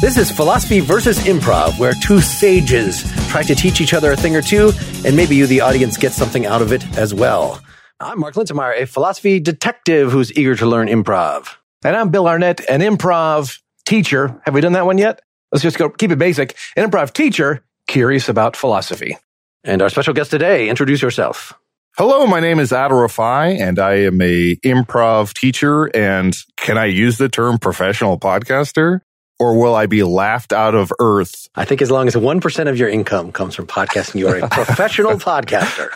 This is Philosophy versus Improv, where two sages try to teach each other a thing or two, and maybe you, the audience, get something out of it as well. I'm Mark Linsenmayer, a philosophy detective who's eager to learn improv. And I'm Bill Arnett, an improv teacher. Have we done that one yet? Let's just go keep it basic. An improv teacher curious about philosophy. And our special guest today, introduce yourself. Hello, my name is Adal Rifai, and I am a improv teacher. And can I use the term professional podcaster? Or will I be laughed out of earth? I think as long as 1% of your income comes from podcasting, you are a professional podcaster.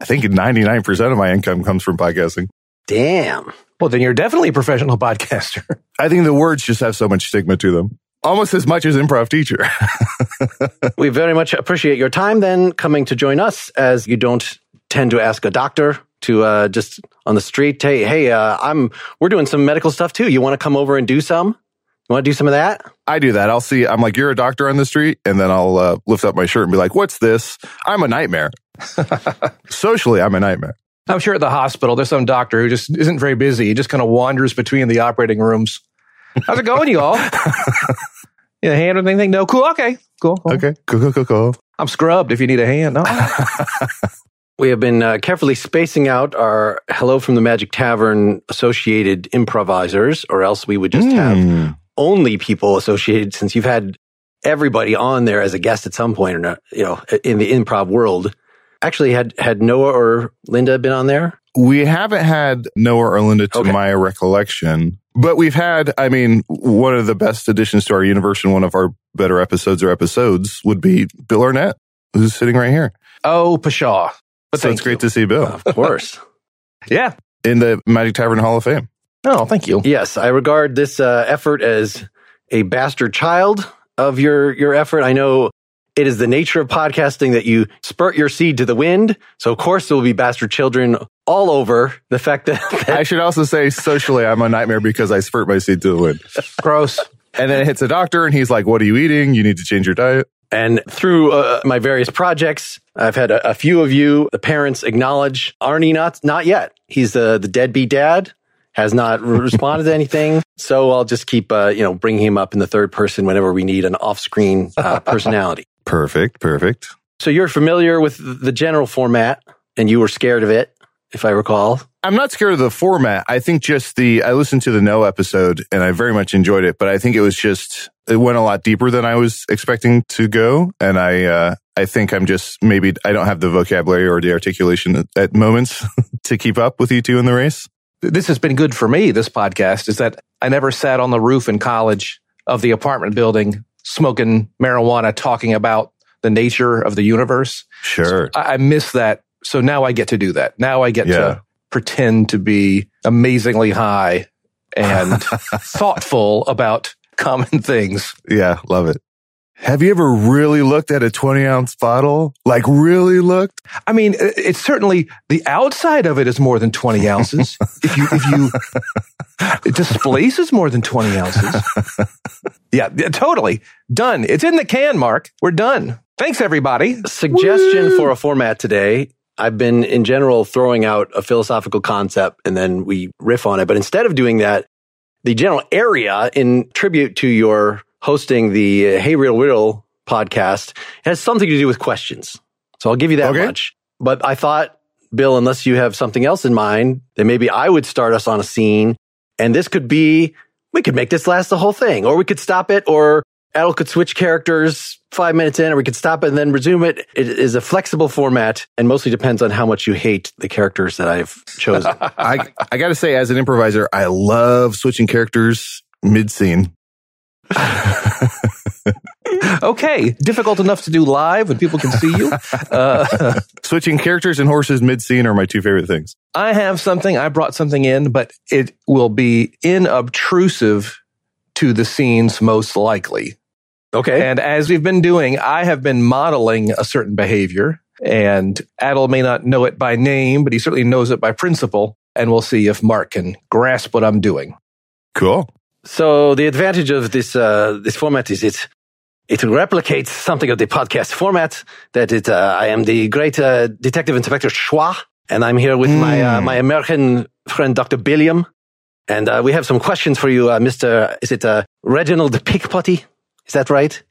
I think 99% of my income comes from podcasting. Damn. Well, then you're definitely a professional podcaster. I think the words just have so much stigma to them. Almost as much as improv teacher. we very much appreciate your time then coming to join us as you don't tend to ask a doctor to uh, just on the street, hey, hey, uh, I'm we're doing some medical stuff too. You want to come over and do some? You want to do some of that? I do that. I'll see. I'm like, you're a doctor on the street, and then I'll uh, lift up my shirt and be like, "What's this? I'm a nightmare." Socially, I'm a nightmare. I'm sure at the hospital there's some doctor who just isn't very busy. He just kind of wanders between the operating rooms. How's it going, you all? you a hand or anything? No, cool. Okay, cool. cool. Okay, cool, cool, cool, cool. I'm scrubbed if you need a hand. No. We have been uh, carefully spacing out our Hello from the Magic Tavern associated improvisers, or else we would just Mm. have only people associated since you've had everybody on there as a guest at some point or not, you know, in the improv world. Actually, had, had Noah or Linda been on there? We haven't had Noah or Linda to Okay. my recollection, but we've had, I mean, one of the best additions to our universe and one of our better episodes or episodes would be Bill Arnett, who's sitting right here. oh, pshaw. But so it's great you. to see Bill Of course. Yeah. in the Magic Tavern Hall of Fame. Oh, thank you. yes, I regard this uh, effort as a bastard child of your, your effort. I know it is the nature of podcasting that you spurt your seed to the wind. So, of course, there will be bastard children all over the fact that, I should also say socially, I'm a nightmare because I spurt my seed to the wind. Gross. And then it hits a doctor and he's like, what are you eating? You need to change your diet. And through uh, my various projects, I've had a, a few of you, the parents, acknowledge Arnie not not yet. He's the the deadbeat dad, has not responded to anything. So I'll just keep uh, you know bringing him up in the third person whenever we need an off screen uh, personality. Perfect. Perfect. So you're familiar with the general format, and you were scared of it, if I recall. I'm not scared of the format. I think just the, I listened to the No episode and I very much enjoyed it, but I think it was just, it went a lot deeper than I was expecting to go. And I, uh, I think I'm just maybe I don't have the vocabulary or the articulation at, at moments to keep up with you two in the race. This has been good for me, this podcast, is that I never sat on the roof in college of the apartment building smoking marijuana, talking about the nature of the universe. Sure. I, I miss that. So now I get to do that. Now I get Yeah. to pretend to be amazingly high and thoughtful about common things. Yeah. Love it. Have you ever really looked at a 20 ounce bottle? Like really looked? I mean, it's certainly the outside of it is more than 20 ounces. if you, if you, it displaces more than 20 ounces. Yeah, yeah, totally. Done. It's in the can, Mark. We're done. Thanks, everybody. Suggestion for a format today. I've been in general throwing out a philosophical concept and then we riff on it. But instead of doing that, the general area in tribute to your hosting the uh, Hey Real Riddle podcast has something to do with questions. So I'll give you that Okay. much. But I thought, Bill, unless you have something else in mind, then maybe I would start us on a scene. And this could be, we could make this last the whole thing, or we could stop it, or Adal could switch characters five minutes in, or we could stop it and then resume it. It is a flexible format and mostly depends on how much you hate the characters that I've chosen. I, I got to say, as an improviser, I love switching characters mid scene. okay, difficult enough to do live when people can see you. Uh, Switching characters and horses mid scene are my two favorite things. I have something. I brought something in, but it will be inobtrusive to the scenes most likely. Okay. And as we've been doing, I have been modeling a certain behavior, and Adal may not know it by name, but he certainly knows it by principle. And we'll see if Mark can grasp what I'm doing. Cool. So the advantage of this uh, this format is it it replicates something of the podcast format. That it uh, I am the great uh, detective inspector Schwa, and I'm here with my uh, my American friend Dr. Billiam, and uh, we have some questions for you, uh, Mister. Is it uh, Reginald Pickpotty? Is that right?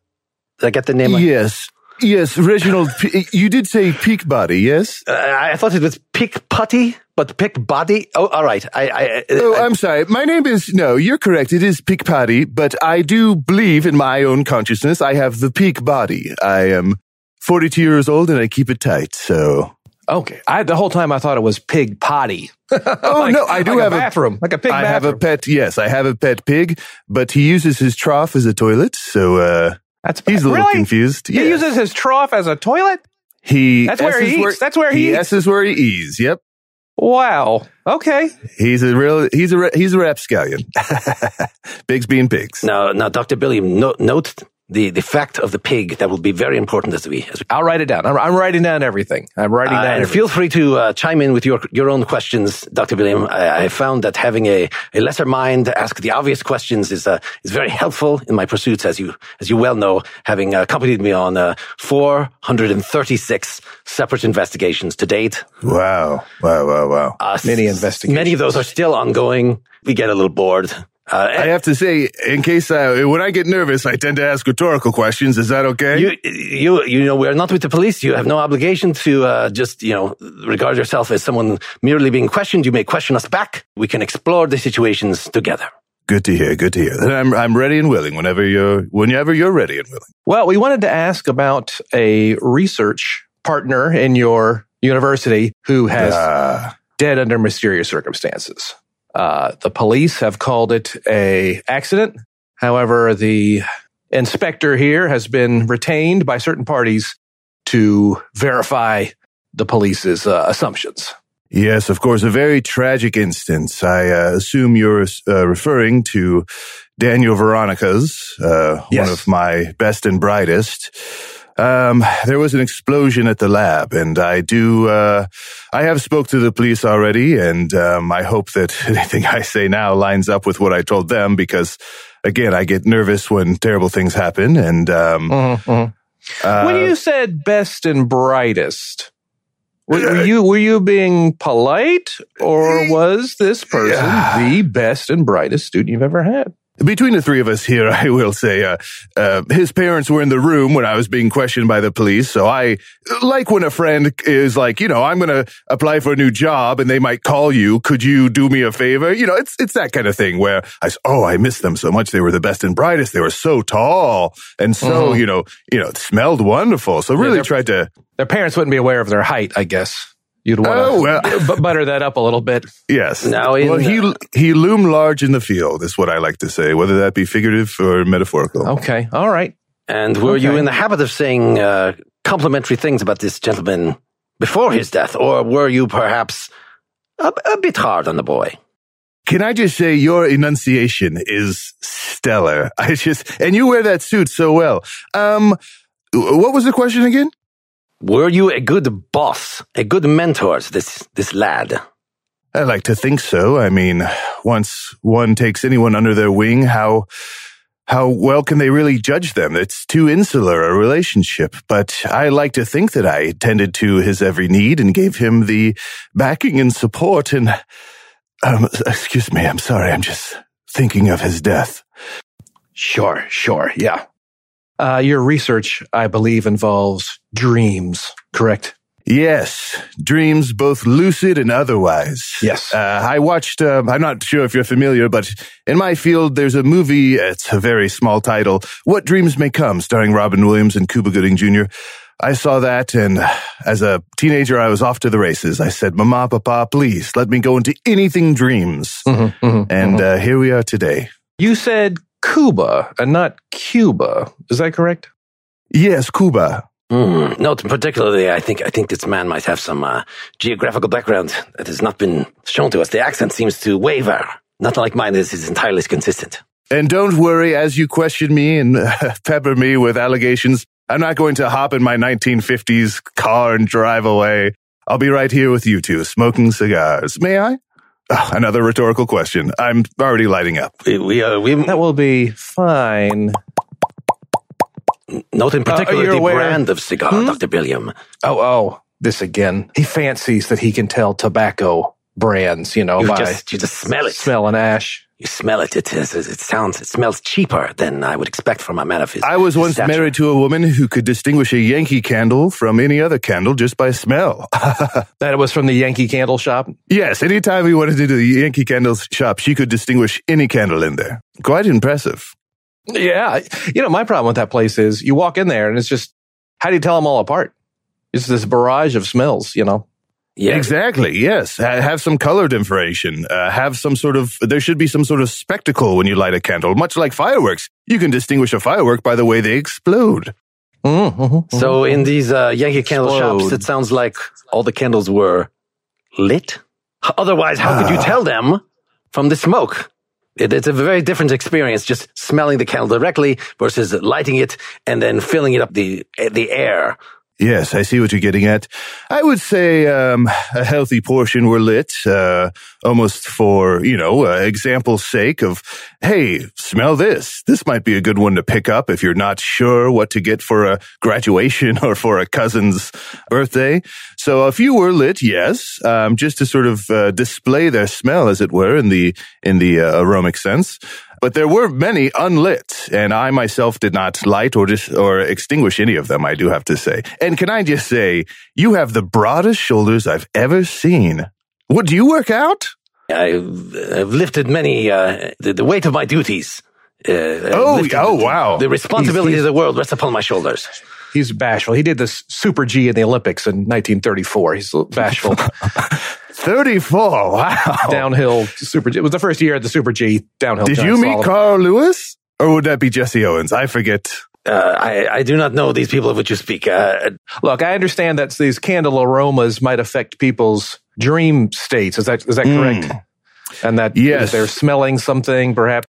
Did I get the name? right? Yes. Yes, Reginald, you did say peak body, yes? Uh, I thought it was Pickpotty, but Pickbody. Oh, all right. I, I, Oh, I I'm sorry. My name is, no, you're correct. It is peak body, but I do believe in my own consciousness. I have the peak body. I am 42 years old and I keep it tight, so. Okay. I, the whole time I thought it was pig potty. Oh, Like- no, I do like have a bathroom, like a pig I have a pet, yes, I have a pet pig, but he uses his trough as a toilet, so, uh, That's he's a little really? confused. He Yes. uses his trough as a toilet. He That's where he S's eats. That's where he eats. This is where he eats. Yep. Wow. Okay. He's a real, he's a, he's a rapscallion. Pigs being pigs. now, now, Dr. Billy, note, note the, the fact of the pig. That will be very important as we, as we I'll write it down. I'm, I'm writing down everything. I'm writing Uh, down. and everything. feel free to uh, chime in with your your own questions, Dr. William. I, I found that having a, a lesser mind to ask the obvious questions is uh, is very helpful in my pursuits, as you as you well know, having accompanied me on uh, 436 separate investigations to date. Wow. Wow. Wow. Wow. Uh, Many investigations. Many of those are still ongoing. We get a little bored. Uh, I have to say, in case I, when I get nervous, I tend to ask rhetorical questions. Is that okay? You, you, you know, we're not with the police. You have no obligation to uh, just, you know, regard yourself as someone merely being questioned. You may question us back. We can explore the situations together. good to hear. Good to hear. Then I'm, I'm ready and willing whenever you're, whenever you're ready and willing. Well, we wanted to ask about a research partner in your university who has Ah, dead under mysterious circumstances. Uh, the police have called it a accident. However, the inspector here has been retained by certain parties to verify the police's uh, assumptions. yes, of course, a very tragic instance. I uh, assume you're uh, referring to Daniel Veronica's, uh, Yes. one of my best and brightest. Um, there was an explosion at the lab and I do, uh, I have spoke to the police already and, um, I hope that anything I say now lines up with what I told them because again, I get nervous when terrible things happen and, um, uh, when you said best and brightest, were, were you were you being polite, or was this person Yeah. the best and brightest student you've ever had? Between the three of us here, I will say, uh, uh, his parents were in the room when I was being questioned by the police. So I, like when a friend is like, you know, I'm going to apply for a new job and they might call you. Could you do me a favor? You know, it's, it's that kind of thing where I, oh, I miss them so much. They were the best and brightest. They were so tall and so, Mhm. you know, you know, it smelled wonderful. So really they're- tried to, Their parents wouldn't be aware of their height, I guess. You'd want to Oh, well. bu- butter that up a little bit. yes. Now in well, the- he, he loomed large in the field is what I like to say, whether that be figurative or metaphorical. Okay, all right. And were you in the habit of saying uh, complimentary things about this gentleman before his death, or were you perhaps a, a bit hard on the boy? Can I just say your enunciation is stellar? I just, and you wear that suit so well. Um, what was the question again? Were you a good boss, a good mentor to this this lad? I like to think so. I mean, once one takes anyone under their wing, how, how well can they really judge them? It's too insular a relationship, but I like to think that I tended to his every need and gave him the backing and support and, um, excuse me. I'm sorry. I'm just thinking of his death. Sure, sure, yeah. Uh, your research, I believe, involves dreams, correct? Yes, dreams, both lucid and otherwise. Yes. Uh, I watched, um, I'm not sure if you're familiar, but in my field, there's a movie, it's a very small title, What Dreams May Come, starring Robin Williams and Cuba Gooding Jr. I saw that, and as a teenager, I was off to the races. I said, Mama, Papa, please let me go into anything dreams. Mm-hmm, mm-hmm, And uh, here we are today. you said Cuba and not Cuba. Is that correct? Yes, Cuba. Mm, not particularly. I think I think this man might have some uh, geographical background that has not been shown to us. The accent seems to waver. Not like mine is, is entirely consistent. And don't worry as you question me and uh, pepper me with allegations. I'm not going to hop in my 1950s car and drive away. I'll be right here with you two, smoking cigars. May I? Oh, another rhetorical question. I'm already lighting up. We, we, uh, we That will be fine. not in particular you the aware- brand of cigar, Hmm? Doctor Billiam. Oh, oh, this again. He fancies that he can tell tobacco brands, you know, You by just you just smell it. smell and ash. You smell it. It, is, it sounds. It smells cheaper than I would expect from a man of his. I was once stature. married to a woman who could distinguish a Yankee candle from any other candle just by smell. That was from the Yankee Candle Shop. yes, anytime we wanted to do the Yankee candle shop, she could distinguish any candle in there. Quite impressive. Yeah. You know, my problem with that place is you walk in there and it's just, how do you tell them all apart? It's this barrage of smells, you know? Yeah, Exactly. Yes. Have some colored information. Uh, have some sort of, there should be some sort of spectacle when you light a candle, much like fireworks. You can distinguish a firework by the way they explode. Mm-hmm. So in these uh, Yankee candle Explode. shops, it sounds like all the candles were lit. Otherwise, how could you Ah. tell them from the smoke? It, it's a very different experience just smelling the candle directly versus lighting it and then filling it up the the air. Yes, I see what you're getting at. I would say um, a healthy portion were lit, uh, almost for you know uh, example's sake of, hey, smell this. This might be a good one to pick up if you're not sure what to get for a graduation or for a cousin's birthday. So a few were lit, yes, um, just to sort of uh, display their smell, as it were, in the in the uh, aromatic sense. But there were many unlit, and I myself did not light or dis- or extinguish any of them. I do have to say. And can I just say, you have the broadest shoulders I've ever seen. What do you work out? I've, I've lifted many, uh, the, the weight of my duties. Uh, Oh, oh, wow. The responsibility He's- of the world rests upon my shoulders. He's bashful. He did this Super G in the Olympics in 1934. He's bashful. Thirty-four. Wow. downhill Super G. It was the first year at the Super G downhill. Did you meet slalom. Carl Lewis, or would that be Jesse Owens? I forget. Uh, I, I do not know these people of which you speak. Uh, Look, I understand that these candle aromas might affect people's dream states. Is that is that Mm. correct? And that Yes. they're smelling something, perhaps.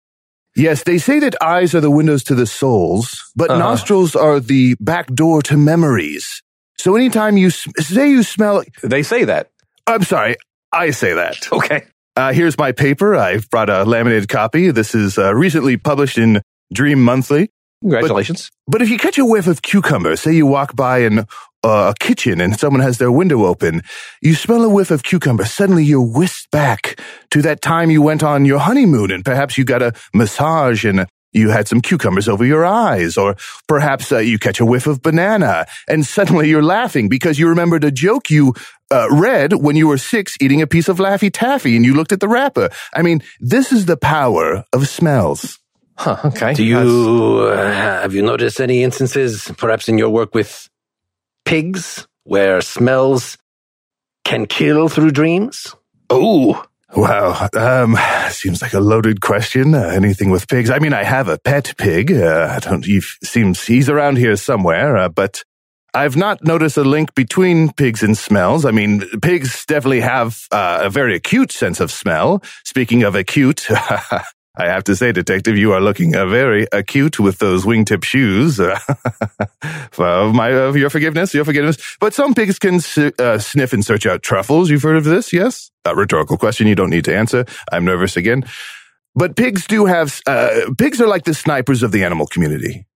Yes, they say that eyes are the windows to the souls, but Uh-huh. nostrils are the back door to memories. So anytime you say you smell, They say that. I'm sorry, I say that. Okay. Uh, here's my paper. I've brought a laminated copy. This is uh, recently published in Dream Monthly. Congratulations. But if you catch a whiff of cucumber, say you walk by an, uh, a kitchen and someone has their window open, you smell a whiff of cucumber, suddenly you're whisked back to that time you went on your honeymoon and perhaps you got a massage and you had some cucumbers over your eyes, or perhaps uh, you catch a whiff of banana and suddenly you're laughing because you remembered a joke you uh, read when you were six eating a piece of Laffy Taffy and you looked at the wrapper. I mean, this is the power of smells. Huh, okay. do you uh, have you noticed any instances, perhaps in your work with pigs, where smells can kill through dreams? Oh, Wow, um, seems like a loaded question. Uh, anything with pigs? I mean, I have a pet pig. Uh, I don't. He seems he's around here somewhere, uh, but I've not noticed a link between pigs and smells. I mean, pigs definitely have uh, a very acute sense of smell. Speaking of acute. I have to say, Detective, you are looking uh, very acute with those wingtip shoes. Uh, of my, of your forgiveness, your forgiveness. But some pigs can uh, sniff and search out truffles. You've heard of this, yes? A rhetorical question you don't need to answer. I'm nervous again. But pigs do have, uh, pigs are like the snipers of the animal community,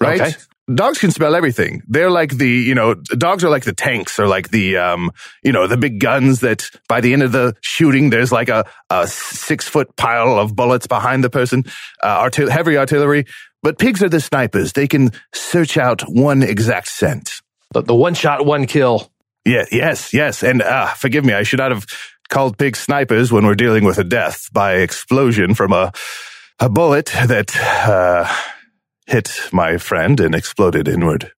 right? Okay. Dogs can smell everything. They're like the, you know, dogs are like the tanks or like the, um, you know, the big guns that by the end of the shooting, there's like a, a six foot pile of bullets behind the person, uh, artil- heavy artillery. But pigs are the snipers. They can search out one exact scent. the, the one shot, one kill. Yeah, yes, yes. And uh, forgive me, I should not have called pigs snipers when we're dealing with a death by explosion from a a bullet that uh, hit my friend and exploded inward.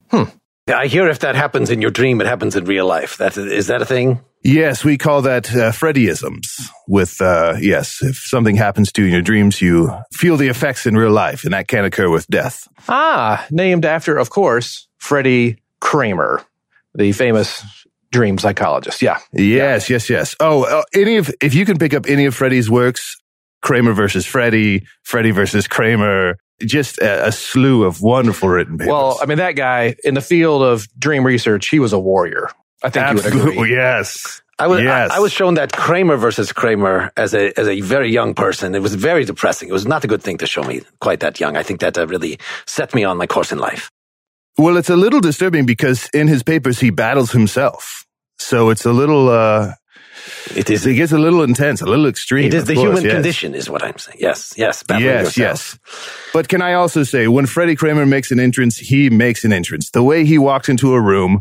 I hear if that happens in your dream, it happens in real life. That is that a thing? Yes, we call that uh, Freddyisms. With uh, yes, if something happens to you in your dreams, you feel the effects in real life, and that can occur with death. Ah, named after, of course, Freddy Kramer, the famous dream psychologist. Yeah. Yes, yes, yes. Oh, uh, any of if you can pick up any of Freddy's works, Kramer versus Freddy, Freddy versus Kramer, just a, a slew of wonderful written papers. Well, I mean, that guy in the field of dream research, he was a warrior. I think you would absolutely agree. yes. I was Yes. I, I was shown that Kramer versus Kramer as a as a very young person. It was very depressing. It was not a good thing to show me quite that young. I think that uh, really set me on my course in life. Well, it's a little disturbing because in his papers he battles himself, so it's a little. uh It is It gets a little intense, a little extreme. it is the course, human yes. condition, is what I'm saying. Yes, yes, Yes, yourself. yes. But can I also say, when Freddie Kramer makes an entrance, he makes an entrance. The way he walks into a room,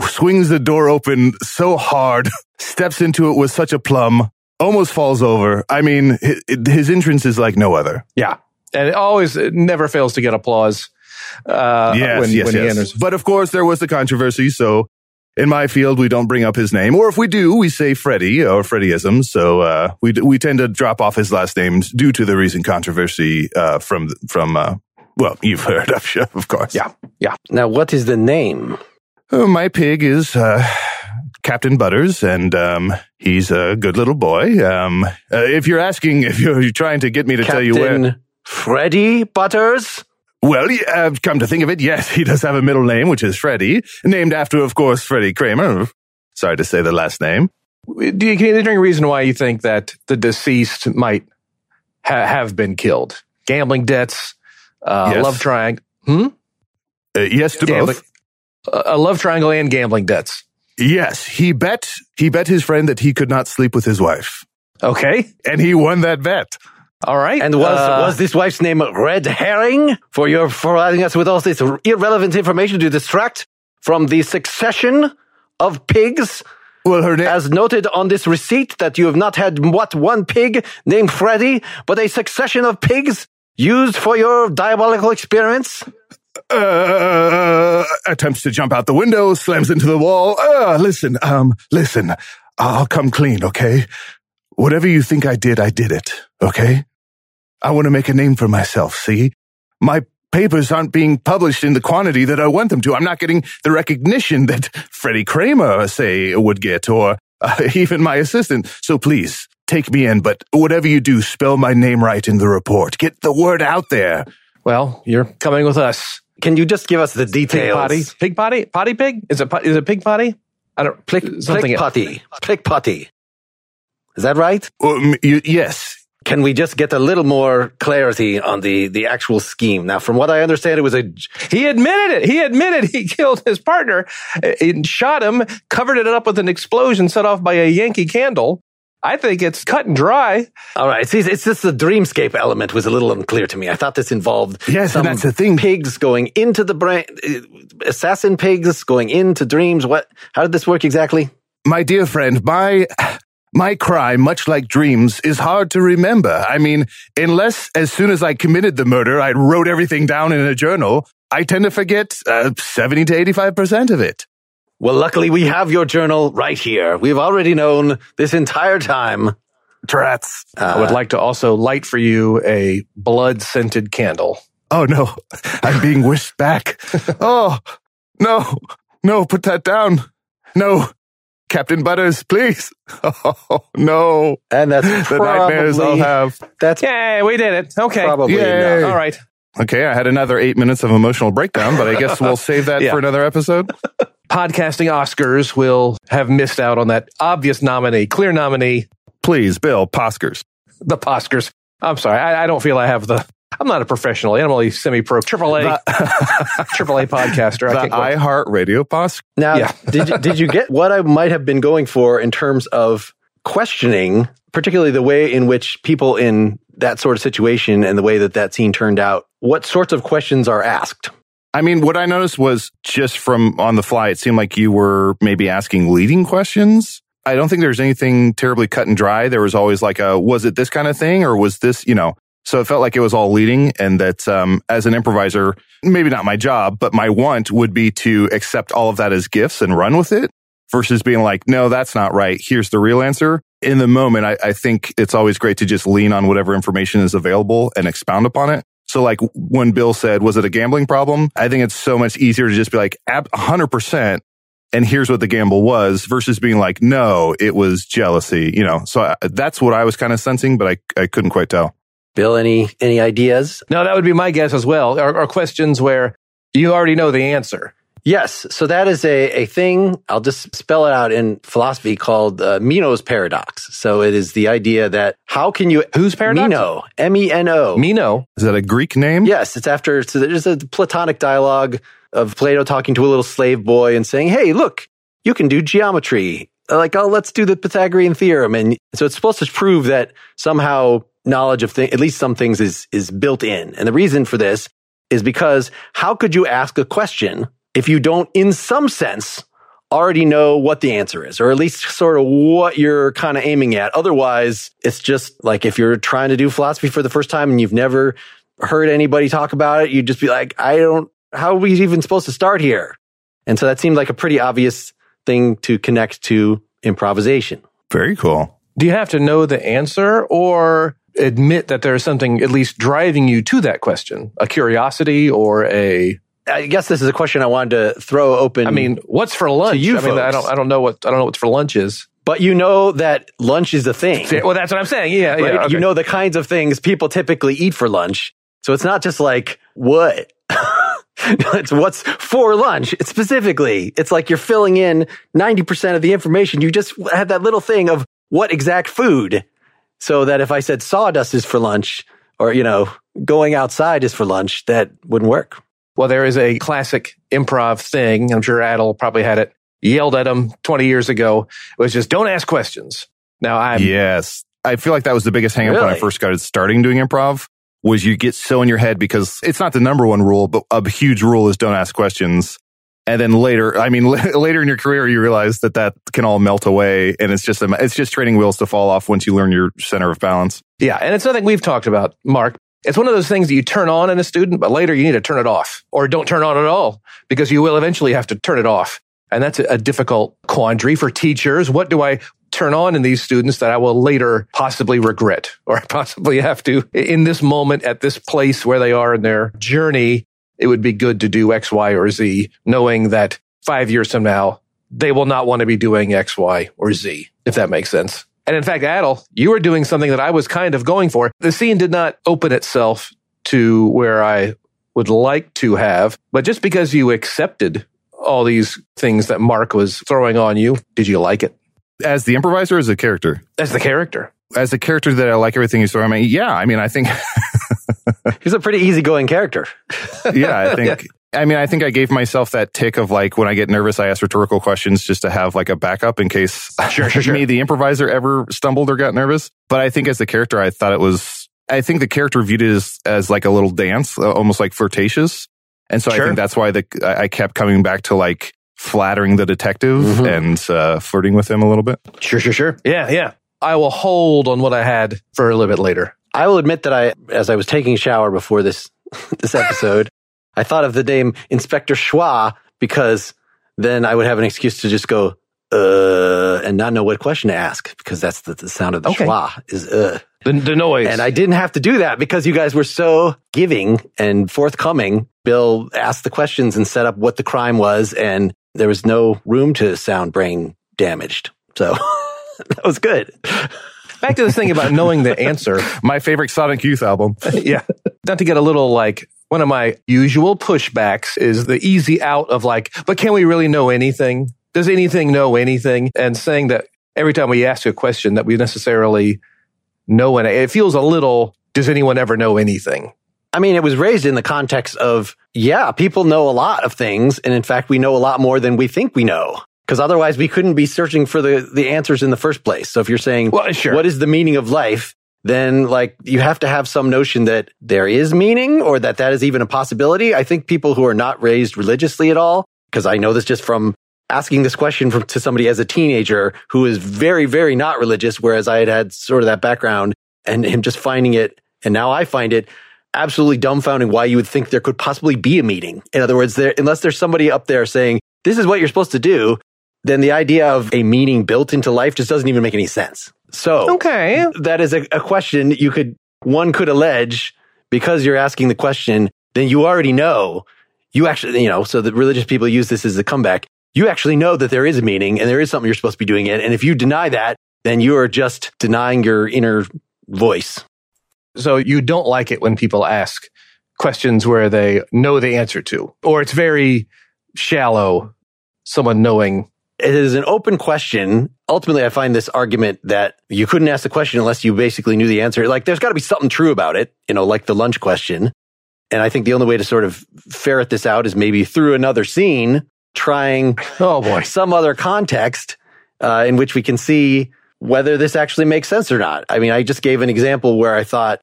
swings the door open so hard, steps into it with such a plum, almost falls over. I mean, his, his entrance is like no other. Yeah. And it always, it never fails to get applause. Uh, yes, when, yes, when he yes. enters. But of course, there was the controversy. So in my field, we don't bring up his name, or if we do, we say Freddie or Freddyism. So uh, we we tend to drop off his last name due to the recent controversy uh, from from. Uh, well, you've heard, sure, of course. Yeah. Yeah. Now, what is the name? Uh, my pig is uh, Captain Butters, and um, he's a good little boy. Um, uh, if you're asking, if you're, you're trying to get me to tell you where, Captain Freddie Butters. Well, yeah, uh, come to think of it, yes, he does have a middle name, which is Freddie, named after, of course, Freddie Kramer. Sorry to say the last name. Do you, can you think a reason why you think that the deceased might ha- have been killed? Gambling debts, uh, Yes. love triangle. Hmm? Uh, yes to Gambling. both. A a love triangle and gambling debts. Yes, he bet he bet his friend that he could not sleep with his wife, Okay. and he won that bet. All right. And was Uh, was this wife's name Red Herring for your providing us with all this irrelevant information to distract from the succession of pigs, Well, her name. as noted on this receipt that you have not had what one pig named Freddy, but a succession of pigs used for your diabolical experiments? uh, attempts to jump out the window, slams into the wall. Uh, listen, um, listen, I'll come clean, okay? Whatever you think I did, I did it, okay? I want to make a name for myself, see? My papers aren't being published in the quantity that I want them to. I'm not getting the recognition that Freddie Kramer, say, would get, or uh, even my assistant. So please, take me in, but whatever you do, spell my name right in the report. Get the word out there. well, you're coming with us. Can you just give us the details? Pig details? potty. Pig potty? Potty pig? Is it, po- is it pig potty? I don't, Plick, something. plick putty. Plick putty. Is that right? Um, you, yes, Can we just get a little more clarity on the, the actual scheme? Now, from what I understand, it was a He admitted it. He admitted he killed his partner and shot him, covered it up with an explosion set off by a Yankee candle. I think it's cut and dry. All right. See, it's just the dreamscape element was a little unclear to me. I thought this involved Yes, some that's the thing. pigs going into the brain, uh, assassin pigs going into dreams. What? How did this work exactly? my dear friend, my my crime, much like dreams, is hard to remember. I mean, unless as soon as I committed the murder, I wrote everything down in a journal, I tend to forget uh, seventy to eighty-five percent of it. Well, luckily we have your journal right here. We've already known this entire time. Drats. I would like to also light for you a blood scented candle. Oh no, I'm being whisked back. Oh no, no, put that down. No, Captain Butters, please. Oh no, And that's the nightmares I'll have. that's Yay, we did it. Okay. probably Yay. enough. All right. Okay, I had another eight minutes of emotional breakdown, but I guess we'll save that Yeah. for another episode. Podcasting Oscars will have missed out on that obvious nominee, clear nominee, Please, Bill, Poskers. the Poskers. I'm sorry. I, I don't feel I have the. I'm not a professional. I'm only semi-pro, triple A, triple A podcaster. I the can't go- iHeartRadio Posk. Now, Yeah. did you, did you get what I might have been going for in terms of questioning, particularly the way in which people in that sort of situation and the way that that scene turned out? What sorts of questions are asked? I mean, what I noticed was just from on the fly, it seemed like you were maybe asking leading questions. I don't think there's anything terribly cut and dry. There was always like a, was it this kind of thing or was this, you know, So it felt like it was all leading and that, um, as an improviser, maybe not my job, but my want would be to accept all of that as gifts and run with it versus being like, no, that's not right. Here's the real answer. In the moment, I, I think it's always great to just lean on whatever information is available and expound upon it. So like when Bill said, was it a gambling problem? I think it's so much easier to just be like, 100%. And here's what the gamble was versus being like, no, it was jealousy, you know? So I, that's what I was kind of sensing, but I, I couldn't quite tell. Bill, any, any ideas? No, that would be my guess as well. Are, are questions where you already know the answer. Yes. So that is a, a thing. I'll just spell it out in philosophy called uh, Meno's paradox. So it is the idea that how can you. Whose paradox? Meno. M E N O. Meno. Is that a Greek name? Yes. It's after. So there's a Platonic dialogue of Plato talking to a little slave boy and saying, Hey, look, you can do geometry. Like, oh, let's do the Pythagorean theorem. And so it's supposed to prove that somehow knowledge of things, at least some things is, is built in. And the reason for this is because how could you ask a question if you don't, in some sense, already know what the answer is, or at least sort of what you're kind of aiming at. Otherwise, it's just like if you're trying to do philosophy for the first time and you've never heard anybody talk about it, you'd just be like, I don't, how are we even supposed to start here? And so that seemed like a pretty obvious thing to connect to improvisation. Very cool. Do you have to know the answer or admit that there's something at least driving you to that question? A curiosity or a I guess this is a question I wanted to throw open. I mean, what's for lunch? you I mean, I don't I don't know what I don't know what's for lunch is. but you know that lunch is a thing. Well, that's what I'm saying. Yeah, right? yeah. okay. You know the kinds of things people typically eat for lunch. So it's not just like what. it's what's for lunch. It's specifically, it's like you're filling in 90% of the information. You just have that little thing of what exact food. So that if I said sawdust is for lunch or, you know, going outside is for lunch, that wouldn't work. Well, there is a classic improv thing. I'm sure Adal probably had it yelled at him 20 years ago. It was just don't ask questions. Now I'm Yes. I feel like that was the biggest hang up when I first started starting doing improv was you get so in your head because it's not the number one rule, but a huge rule is don't ask questions. And then later, I mean, later in your career, you realize that that can all melt away and it's just, a, it's just training wheels to fall off once you learn your center of balance. Yeah, and it's nothing we've talked about, Mark. It's one of those things that you turn on in a student, but later you need to turn it off or don't turn on at all because you will eventually have to turn it off. And that's a, a difficult quandary for teachers. What do I turn on in these students that I will later possibly regret or possibly have to in this moment at this place where they are in their journey? It would be good to do X, Y, or Z, knowing that five years from now, they will not want to be doing X, Y, or Z, if that makes sense. And in fact, Adal, you were doing something that I was kind of going for. The scene did not open itself to where I would like to have, but just because you accepted all these things that Mark was throwing on you, did you like it As the improviser, as a character, as the character? as a character that I like everything he's throwing. I mean, yeah, I mean, I think, He's a pretty easygoing character. yeah, I think, I mean, I think I gave myself that tick of like when I get nervous, I ask rhetorical questions just to have like a backup in case Sure, sure, sure. me, the improviser, ever stumbled or got nervous. But I think as the character, I thought it was, I think the character viewed it as, as like a little dance, uh, almost like flirtatious. And so I think that's why the, I I kept coming back to like flattering the detective Mhm. and uh, flirting with him a little bit. Sure, sure, sure. Yeah, yeah. I will hold on what I had for a little bit later. I will admit that I, as I was taking a shower before this this episode, I thought of the name Inspector Schwa because then I would have an excuse to just go uh and not know what question to ask because that's the, the sound of the Okay. schwa is uh. The, the noise. And I didn't have to do that because you guys were so giving and forthcoming. Bill asked the questions and set up what the crime was, and there was no room to sound brain damaged. So that was good. Back to this thing about knowing the answer. My favorite Sonic Youth album. yeah. Not to get a little like one of my usual pushbacks is the easy out of like, but can we really know anything? Does anything know anything? And saying that every time we ask a question that we necessarily know and it feels a little, does anyone ever know anything? I mean, it was raised in the context of, yeah, people know a lot of things. And in fact, we know a lot more than we think we know. Because otherwise we couldn't be searching for the, the answers in the first place. So if you're saying, Well, sure. what is the meaning of life? Then like you have to have some notion that there is meaning or that that is even a possibility. I think people who are not raised religiously at all, because I know this just from asking this question from, to somebody as a teenager who is very, very not religious, whereas I had had sort of that background and him just finding it And now I find it absolutely dumbfounding why you would think there could possibly be a meaning. In other words, there, unless there's somebody up there saying, this is what you're supposed to do, then the idea of a meaning built into life just doesn't even make any sense. So Okay. that is a, a question you could, one could allege because you're asking the question, then you already know you actually, you know, so that religious people use this as a comeback. You actually know that there is a meaning and there is something you're supposed to be doing it. And if you deny that, then you are just denying your inner voice. So you don't like it when people ask questions where they know the answer to, or it's very shallow, someone knowing. It is an open question. Ultimately, I find this argument that you couldn't ask the question unless you basically knew the answer. Like there's got to be something true about it, you know, like the lunch question. And I think the only way to sort of ferret this out is maybe through another scene, trying Oh boy. some other context uh, in which we can see whether this actually makes sense or not. I mean, I just gave an example where I thought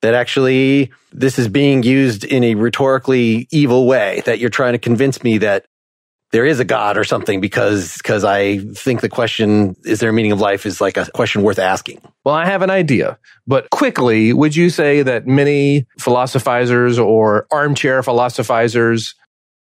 that actually this is being used in a rhetorically evil way, that you're trying to convince me that there is a God or something because, because I think the question, is there a meaning of life is like a question worth asking. Well, I have an idea, but quickly, would you say that many philosophizers or armchair philosophizers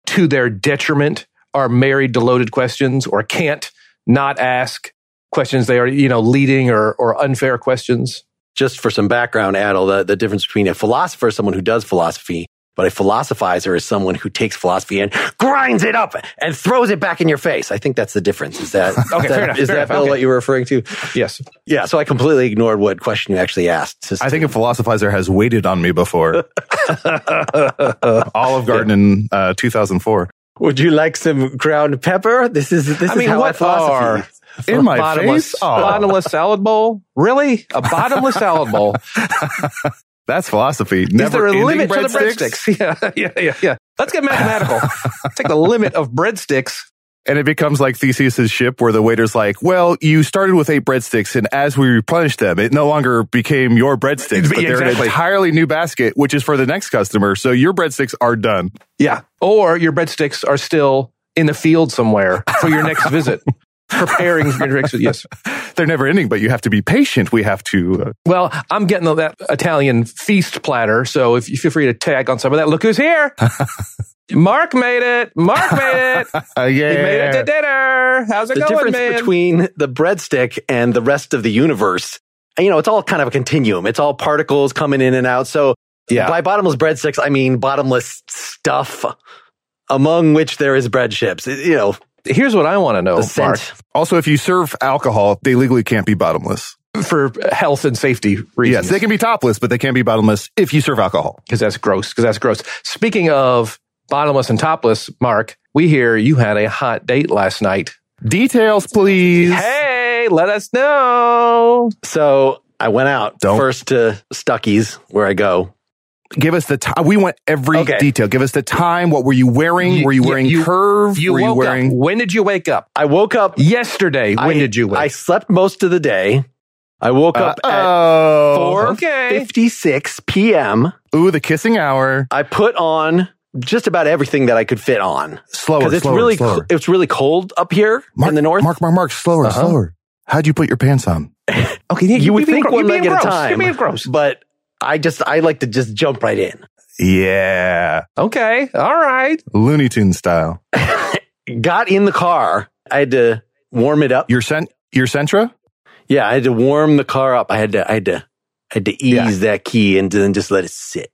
to their detriment are married to loaded questions or can't not ask questions they are, you know, leading or, or unfair questions? Just for some background, Adal, the, the difference between a philosopher someone who does philosophy, but a philosophizer is someone who takes philosophy and grinds it up and throws it back in your face. I think that's the difference. Is that Okay, is fair that, enough, is fair that enough, Bill okay. what you were referring to? Yes. Yeah. So I completely ignored what question you actually asked. Just- I think a philosophizer has waited on me before. Olive Garden in uh, 2004. would you like some ground pepper? This is this I is mean, how I what philosophy. In my bottomless, face? Oh. bottomless salad bowl? Really? A bottomless salad bowl? That's philosophy. Is there Never a limit to the breadsticks. Yeah, yeah, yeah, yeah. Let's get mathematical. Take the limit of breadsticks. And it becomes like Theseus's ship where the waiter's like, well, you started with eight breadsticks and as we replenished them, it no longer became your breadsticks, but they're an entirely new basket, which is for the next customer. So your breadsticks are done. Yeah. Or your breadsticks are still in the field somewhere for your next visit, preparing for your next. Yes. They're never ending, but you have to be patient. We have to, uh, Well, I'm getting that Italian feast platter, so if you feel free to tag on some of that. Look who's here. Mark made it. Mark made it. uh, He made it to dinner. How's it the going, difference man? between the breadstick and the rest of the universe, and, you know, it's all kind of a continuum. It's all particles coming in and out. So yeah. by bottomless breadsticks, I mean bottomless stuff among which there is bread chips. You know, Here's what I want to know, the. Mark, Also, if you serve alcohol, they legally can't be bottomless. for health and safety reasons. Yes, they can be topless, but they can't be bottomless if you serve alcohol. because that's gross. Because that's gross. Speaking of bottomless and topless, Mark, we hear you had a hot date last night. Details, please. Hey, let us know. So I went out Don't. first to Stuckey's where I go. Give us the time. We want every Okay. detail. Give us the time. What were you wearing? You- were you you- wearing you- curve? You were you wearing? up. When did you wake up? I woke up. Yesterday. When I- did you wake? I slept most of the day. I woke up at oh, four okay. fifty six p.m. Ooh, the kissing hour. I put on just about everything that I could fit on Slower, because it's slower, really slower. it's really cold up here Mark, in the north. Mark, Mark, Mark, slower, Uh-huh. slower. How'd you put your pants on? Okay, yeah, you would being think gro- one you're leg being at a gross. time, You're being gross. but I just I like to just jump right in. Yeah, Okay, all right. Looney Tune style. Got in the car. I had to warm it up. Your cent, your Sentra. Yeah, I had to warm the car up. I had to I had to I had to ease Yeah. that key and then just let it sit.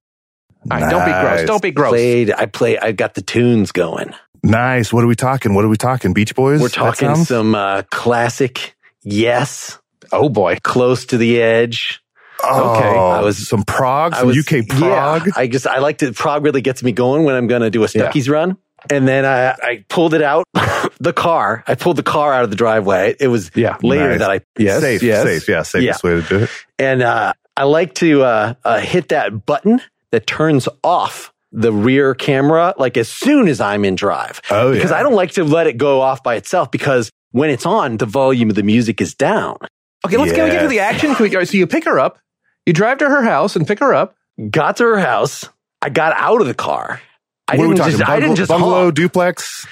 All right, don't be gross. Don't be gross. Played. I play. I got the tunes going. Nice. What are we talking? What are we talking? Beach Boys. We're talking some uh, classic. Yes, Oh boy. close to the edge. Oh, Okay. I was- some prog, I some was UK prog. Yeah, I just I like to prog really gets me going when I'm going to do a Yeah. Run. And then I, I pulled it out, the car. I pulled the car out of the driveway. It was Yeah. later Nice. that I Yes. safe, yes. safe, yeah, safest way to do it. and uh, I like to uh, uh, hit that button that turns off the rear camera like as soon as I'm in drive Oh because yeah. I don't like to let it go off by itself because when it's on, the volume of the music is down. Okay, let's get, we get to the action. Can we go? So you pick her up. You drive to her house and pick her up. Got to her house. I got out of the car. I what are we didn't talking? just, I didn't just bungalow, honk. duplex,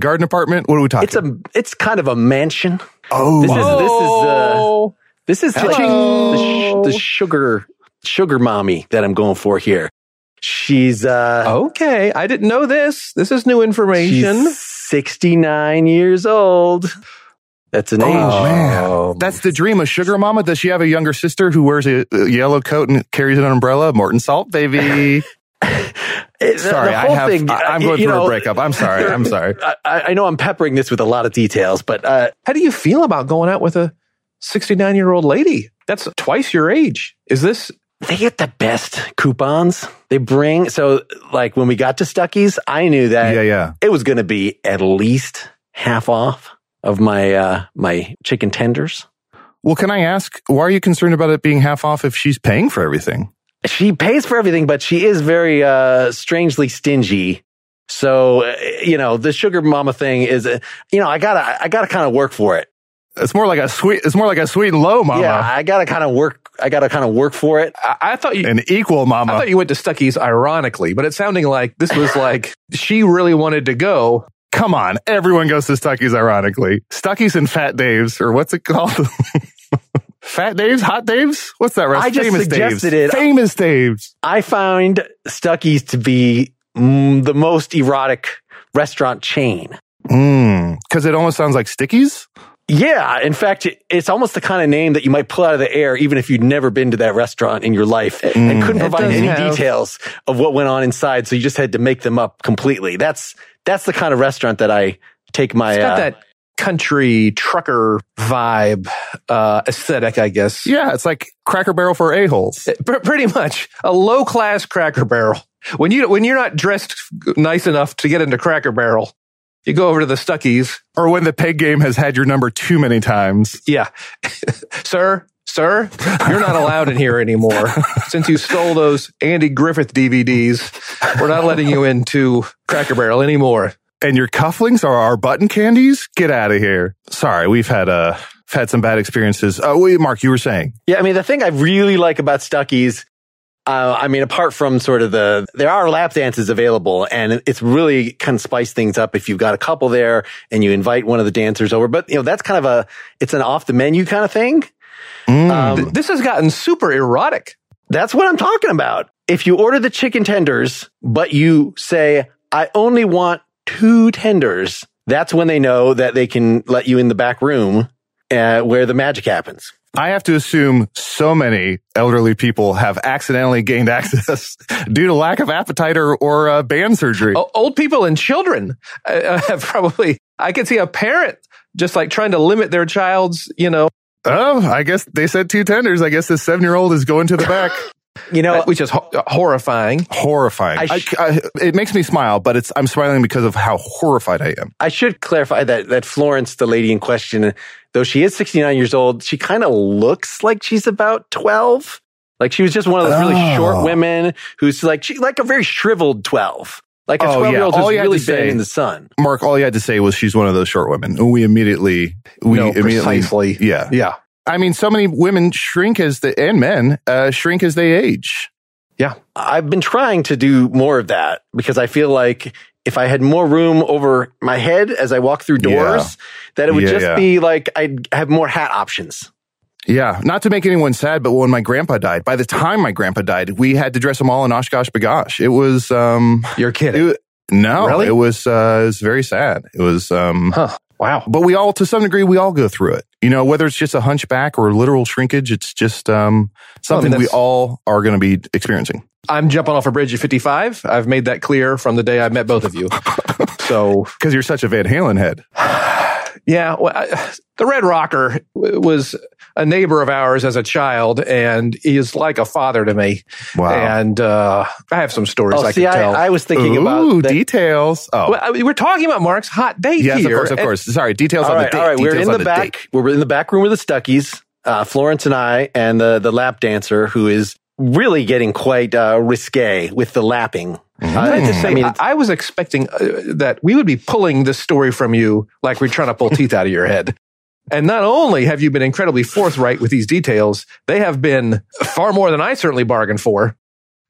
garden apartment. What are we talking? It's a it's kind of a mansion. oh, this is- this is, uh, This is like the, sh- the sugar sugar mommy that I'm going for here. She's uh Okay, I didn't know this. This is new information. she's 69 years old. That's an age. Oh, man. Oh. That's the dream of Sugar Mama. Does she have a younger sister who wears a, a yellow coat and carries an umbrella? Morton Salt, baby. It- sorry, I have. thing, I, am uh, going through know, a breakup. I'm sorry. I'm sorry. I, I know I'm peppering this with a lot of details, but uh, How do you feel about going out with a 69 year old lady? That's twice your age. Is this? they get the best coupons. They bring so like when we got to Stuckey's, I knew that Yeah, yeah. it was going to be at least half off of my uh my chicken tenders. Well, can I ask, why are you concerned about it being half off if she's paying for everything? She pays for everything, but she is very uh strangely stingy. So uh, you know the sugar mama thing is, uh, you know, I gotta I gotta kind of work for it. It's more like a sweet. It's more like a sweet and low mama, Yeah, I gotta kind of work. I gotta kind of work for it. I, I thought you. an equal mama. I thought you went to Stuckey's ironically, but it's sounding like this was like she really wanted to go. Come on, everyone goes to Stuckey's. Ironically, Stuckey's and Fat Dave's, or what's it called? Fat Dave's, Hot Dave's. What's that? Rest? I just Famous suggested Dave's. it. Famous Dave's. I found Stuckey's to be mm, the most erotic restaurant chain. Because it almost sounds like Stickies. Yeah, in fact, it's almost the kind of name that you might pull out of the air, even if you'd never been to that restaurant in your life and couldn't provide any have- details of what went on inside. So you just had to make them up completely. That's that's the kind of restaurant that I take my. It's got uh, that country trucker vibe uh, aesthetic, I guess. Yeah, it's like Cracker Barrel for a holes. Pr- pretty much a low class Cracker Barrel. When you when you're not dressed nice enough to get into Cracker Barrel, you go over to the Stuckey's. Or when the peg game has had your number too many times. Yeah, sir, sir, you're not allowed in here anymore. Since you stole those Andy Griffith DVDs, we're not letting you into Cracker Barrel anymore. And your cufflinks are our button candies? Get out of here. Sorry, we've had uh had some bad experiences. Oh, wait, Mark, you were saying. Yeah, I mean, the thing I really like about Stuckey's, uh, I mean, apart from sort of the, there are lap dances available and it's really kind of spice things up if you've got a couple there and you invite one of the dancers over. But, you know, that's kind of a, it's an off the menu kind of thing. Mm. Um, Th- This has gotten super erotic. That's what I'm talking about. If you order the chicken tenders, but you say, I only want two tenders, that's when they know that they can let you in the back room uh, where the magic happens. I have to assume so many elderly people have accidentally gained access due to lack of appetite or, or uh, band surgery. O- old people and children uh, have probably. I could see a parent just like trying to limit their child's, you know, Oh, I guess they said two tenders. I guess this seven year old is going to the back. You know, uh, which is ho- horrifying. horrifying. I I I- it makes me smile, but it's I'm smiling because of how horrified I am. I should clarify that that Florence, the lady in question, though she is 69 years old, she kind of looks like she's about 12. Like she was just one of those really Oh. short women who's like she like a very shriveled 12. Like a Oh, 12 year old yeah. All who's you had really to say- in the sun. Mark, all you had to say was she's one of those short women. And we immediately we no, immediately precisely. Yeah. Yeah. I mean, so many women shrink as the and men uh, shrink as they age. Yeah. I've been trying to do more of that because I feel like if I had more room over my head as I walk through doors, that it would Yeah, just yeah. be like I'd have more hat options. Yeah, not to make anyone sad, but when my grandpa died, by the time my grandpa died, we had to dress them all in OshKosh B'gosh. It was um, You're kidding. it, no, Really? it was uh, it was very sad. It was um, huh. Wow. but we all to some degree we all go through it. You know, whether it's just a hunchback or literal shrinkage, it's just um, something we all are going to be experiencing. I'm jumping off a bridge at 55. I've made that clear from the day I met both of you. so, Because you're such a Van Halen head. yeah, well, I, the Red Rocker was a neighbor of ours as a child, and he is like a father to me. Wow. And uh, I have some stories Oh, I see, can tell. I, I was thinking Ooh, about that. details. Oh, well, I mean, we're talking about Mark's hot date yes, here. of course, of and- course. Sorry, details all on right, the date. all right. We're in on the back. date. We're in the back room with the Stuckey's. Uh, Florence and I, and the the lap dancer who is really getting quite uh, risque with the lapping. I have to Mm. say, I mean, I, I was expecting uh, that we would be pulling this story from you like we're trying to pull teeth out of your head. And not only have you been incredibly forthright with these details, they have been far more than I certainly bargained for.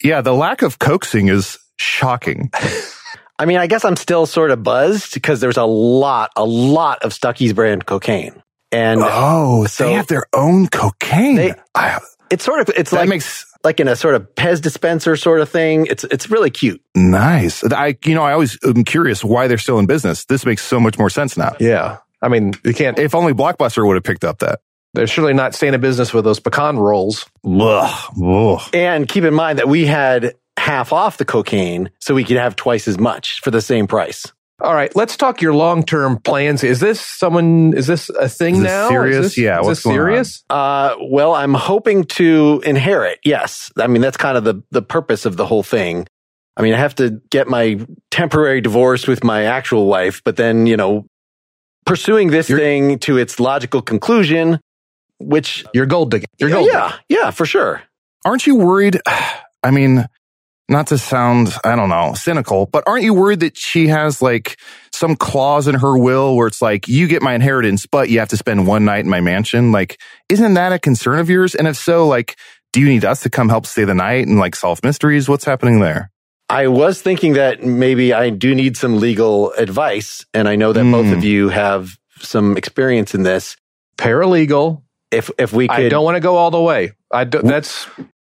Yeah, the lack of coaxing is shocking. I mean, I guess I'm still sort of buzzed because there's a lot, a lot of Stuckey's brand cocaine, and Oh, so- they have their own cocaine. They- I- it's sort of it's that like makes like in a sort of Pez dispenser sort of thing. It's it's really cute. Nice. I, you know, I always am curious why they're still in business. This makes so much more sense now. Yeah. I mean, you can't, If only Blockbuster would have picked up that. they're surely not staying in business with those pecan rolls. Ugh. Ugh. And keep in mind that we had half off the cocaine, so we could have twice as much for the same price. All right, let's talk your long term plans. Is this someone? Is this a thing Is this now? serious? Is this, Yeah, Is what's this going on? serious? Uh, well, I'm hoping to inherit. Yes, I mean that's kind of the the purpose of the whole thing. I mean, I have to get my temporary divorce with my actual wife, but then you know, pursuing this You're- thing to its logical conclusion, which You're gold digging. You're yeah, gold yeah, yeah, for sure. Aren't you worried? I mean, not to sound, I don't know, cynical, but aren't you worried that she has like some clause in her will where it's like, you get my inheritance, but you have to spend one night in my mansion? Like, isn't that a concern of yours? And if so, like, do you need us to come help stay the night and like solve mysteries? What's happening there? I was thinking that maybe I do need some legal advice, and I know that both Hmm. of you have some experience in this. Paralegal. If if we could, I don't want to go all the way. I do, that's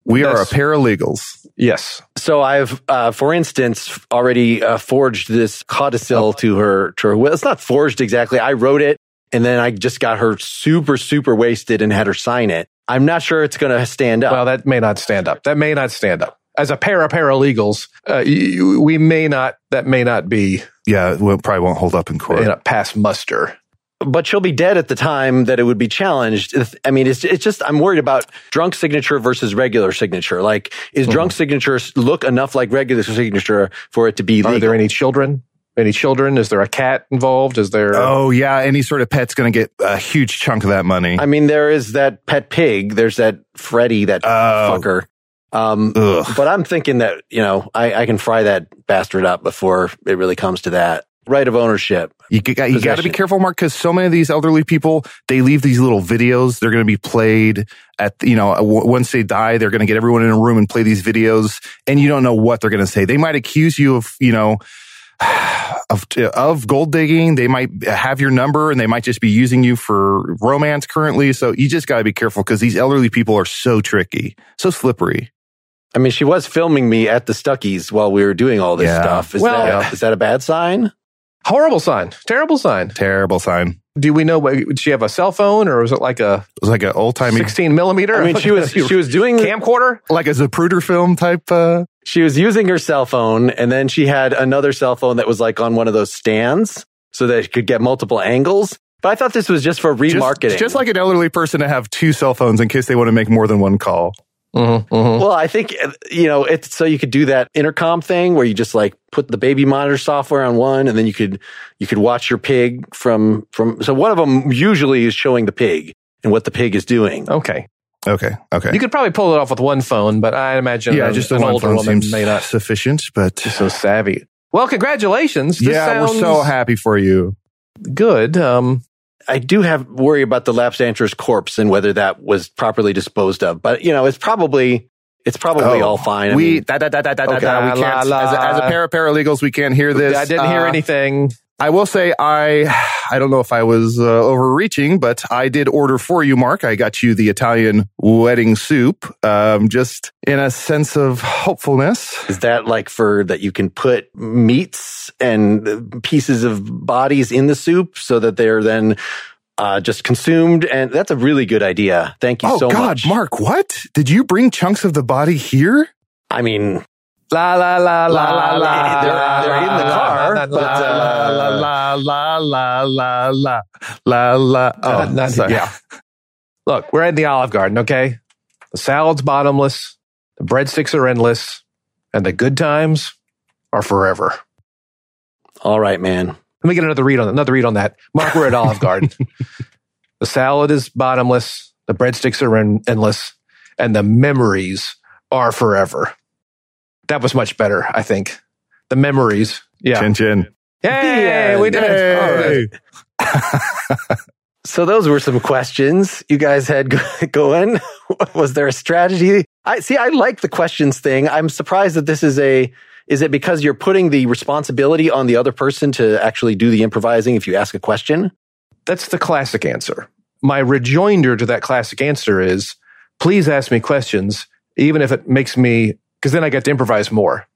We are a That's- paralegals. yes. So I've, uh, for instance, already uh, forged this codicil to her to her will. It's not forged exactly. I wrote it, and then I just got her super super wasted and had her sign it. I'm not sure it's going to stand up. Well, that may not stand up. That may not stand up. As a pair of paralegals, uh, you, we may not. That may not be Yeah, well, it probably won't hold up in court. you know, pass muster. But she'll be dead at the time that it would be challenged. I mean, it's it's just I'm worried about drunk signature versus regular signature. Like, is Mm-hmm. drunk signature look enough like regular signature for it to be Are there any children? Any children? Is there a cat involved? Is there? Oh yeah, any sort of pet's going to get a huge chunk of that money. I mean, there is that pet pig. There's that Freddy, that Oh. fucker. Um, Ugh. but I'm thinking that you know I, I can fry that bastard up before it really comes to that right of ownership. You, g- you got to be careful, Mark, because so many of these elderly people, they leave these little videos. They're going to be played at, you know, w- once they die, they're going to get everyone in a room and play these videos and you don't know what they're going to say. They might accuse you of, you know, of, of gold digging. They might have your number and they might just be using you for romance currently. So you just got to be careful because these elderly people are so tricky, so slippery. I mean, she was filming me at the Stuckey's while we were doing all this Yeah. stuff. Is, Well- that, is that a bad sign? Horrible sign. Terrible sign. Terrible sign. Do we know? what- Did she have a cell phone or was it like a It was like an old timey, 16 millimeter? I mean, she was she was doing camcorder. like a Zapruder film type, uh, she was using her cell phone, and then she had another cell phone that was like on one of those stands, so that it could get multiple angles. But I thought this was just for just, remarketing. just like an elderly person to have two cell phones in case they want to make more than one call. Mm-hmm, mm-hmm. Well, I think uh, you know it's so you could do that intercom thing where you just like put the baby monitor software on one, and then you could you could watch your pig from from. So one of them usually is showing the pig and what the pig is doing. Okay. Okay. Okay. You could probably pull it off with one phone, but I imagine yeah, a- just the an one older phone woman seems may not sufficient, but be so savvy. Well, congratulations. This yeah, we're so happy for you. good. Um, I do have worry about the lapsed answer's corpse and whether that was properly disposed of, but you know it's probably it's probably Oh, all fine. I we mean, da, da, da, da, da, da, Okay. da, we can't. la, as, a, as a pair of paralegals, we can't hear this. I didn't hear Uh, anything. I will say I I don't know if I was uh, overreaching, but I did order for you, Mark. I got you the Italian wedding soup, um, just in a sense of hopefulness. is that like for that you can put meats and pieces of bodies in the soup so that they're then uh, just consumed? And that's a really good idea. Thank you oh so God, much, Mark, what did you bring chunks of the body here? I mean, La la la la la la. They're- they're in the car, not- uh, la la la la la la la. Oh, not- not- sorry. yeah. Look, we're in the Olive Garden, okay? The salad's bottomless, the breadsticks are endless, and the good times are forever. all right, man. Let me get another read on that. another read on that. Mark, we're at Olive Garden. the salad is bottomless, the breadsticks are en- endless, and the memories are forever. That was much better, I think. The memories. Yeah. Chin chin. Hey, we did it. Hey. So those were some questions you guys had going. Was there a strategy? I see. I like the questions thing. I'm surprised that this is a. Is it because you're putting the responsibility on the other person to actually do the improvising if you ask a question? That's the classic answer. My rejoinder to that classic answer is please ask me questions even if it makes me, because then I get to improvise more.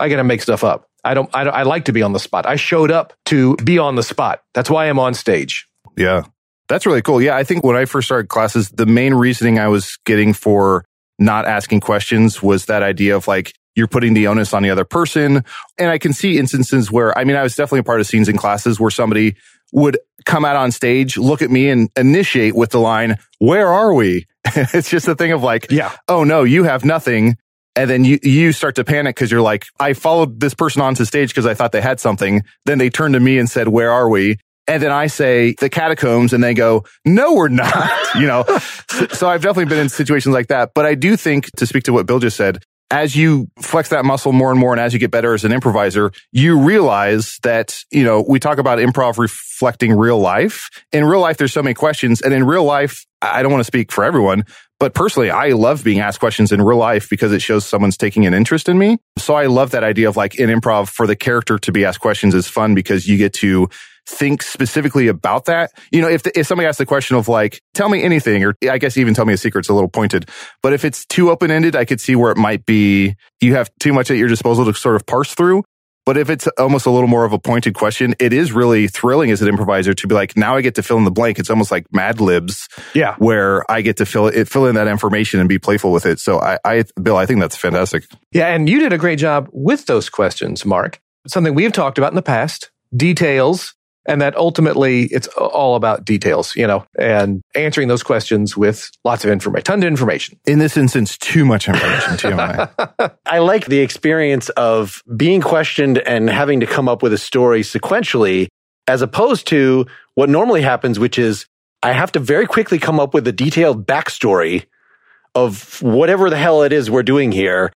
I get to make stuff up. I don't, I don't, I like to be on the spot. I showed up to be on the spot. That's why I'm on stage. Yeah. That's really cool. Yeah. I think when I first started classes, the main reasoning I was getting for not asking questions was that idea of like, you're putting the onus on the other person. And I can see instances where, I mean, I was definitely a part of scenes in classes where somebody would come out on stage, look at me and initiate with the line, where are we? it's just a thing of like, Yeah. oh no, you have nothing. And then you, you start to panic because you're like, I followed this person onto stage because I thought they had something. Then they turned to me and said, where are we? And then I say the catacombs and they go, no, we're not, you know? so, so I've definitely been in situations like that. But I do think to speak to what Bill just said, as you flex that muscle more and more and as you get better as an improviser, you realize that, you know, we talk about improv reflecting real life. In real life, there's so many questions. And in real life, I don't want to speak for everyone, but personally, I love being asked questions in real life because it shows someone's taking an interest in me. So I love that idea of like in improv for the character to be asked questions is fun because you get to think specifically about that. You know, if the, if somebody asks the question of like, tell me anything, or I guess even tell me a secret, it's a little pointed. But if it's too open ended, I could see where it might be you have too much at your disposal to sort of parse through. But if it's almost a little more of a pointed question, it is really thrilling as an improviser to be like, now I get to fill in the blank. It's almost like Mad Libs, Yeah. where I get to fill it, fill in that information and be playful with it. So I, I, Bill, I think that's fantastic. Yeah. And you did a great job with those questions, Mark. Something we've talked about in the past, details. And that ultimately it's all about details, you know, and answering those questions with lots of information, tons of information. In this instance, too much information, TMI. I like the experience of being questioned and having to come up with a story sequentially, as opposed to what normally happens, which is I have to very quickly come up with a detailed backstory of whatever the hell it is we're doing here.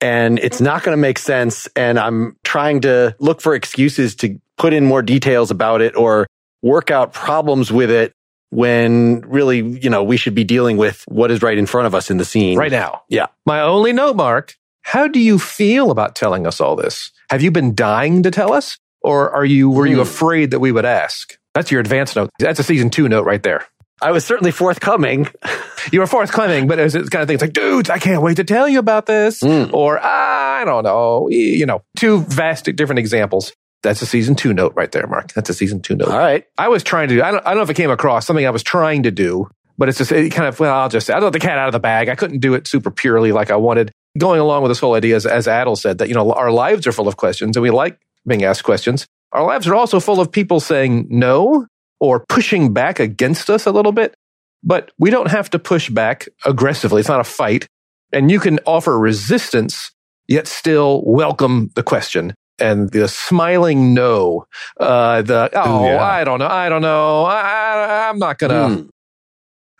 And it's not going to make sense. And I'm trying to look for excuses to put in more details about it or work out problems with it when really, you know, we should be dealing with what is right in front of us in the scene. right now. Yeah. My only note, Mark, how do you feel about telling us all this? Have you been dying to tell us? Or are you, were you Hmm. afraid that we would ask? That's your advance note. That's a season two note right there. I was certainly forthcoming. You were forthcoming, but it was this kind of thing. It's like, dudes, I can't wait to tell you about this. Mm. Or I don't know, you know, two vast different examples. That's a season two note right there, Mark. That's a season two note. All right. I was trying to, I don't, I don't know if it came across something I was trying to do, but it's just it kind of, well, I'll just, I let the cat out of the bag. I couldn't do it super purely like I wanted. Going along with this whole idea, as, as Adal said, that, you know, our lives are full of questions and we like being asked questions. Our lives are also full of people saying no or pushing back against us a little bit, but we don't have to push back aggressively. It's not a fight. And you can offer resistance, yet still welcome the question. And the smiling no, uh, the, oh, yeah. I don't know. I don't know. I, I'm not going to, Hmm.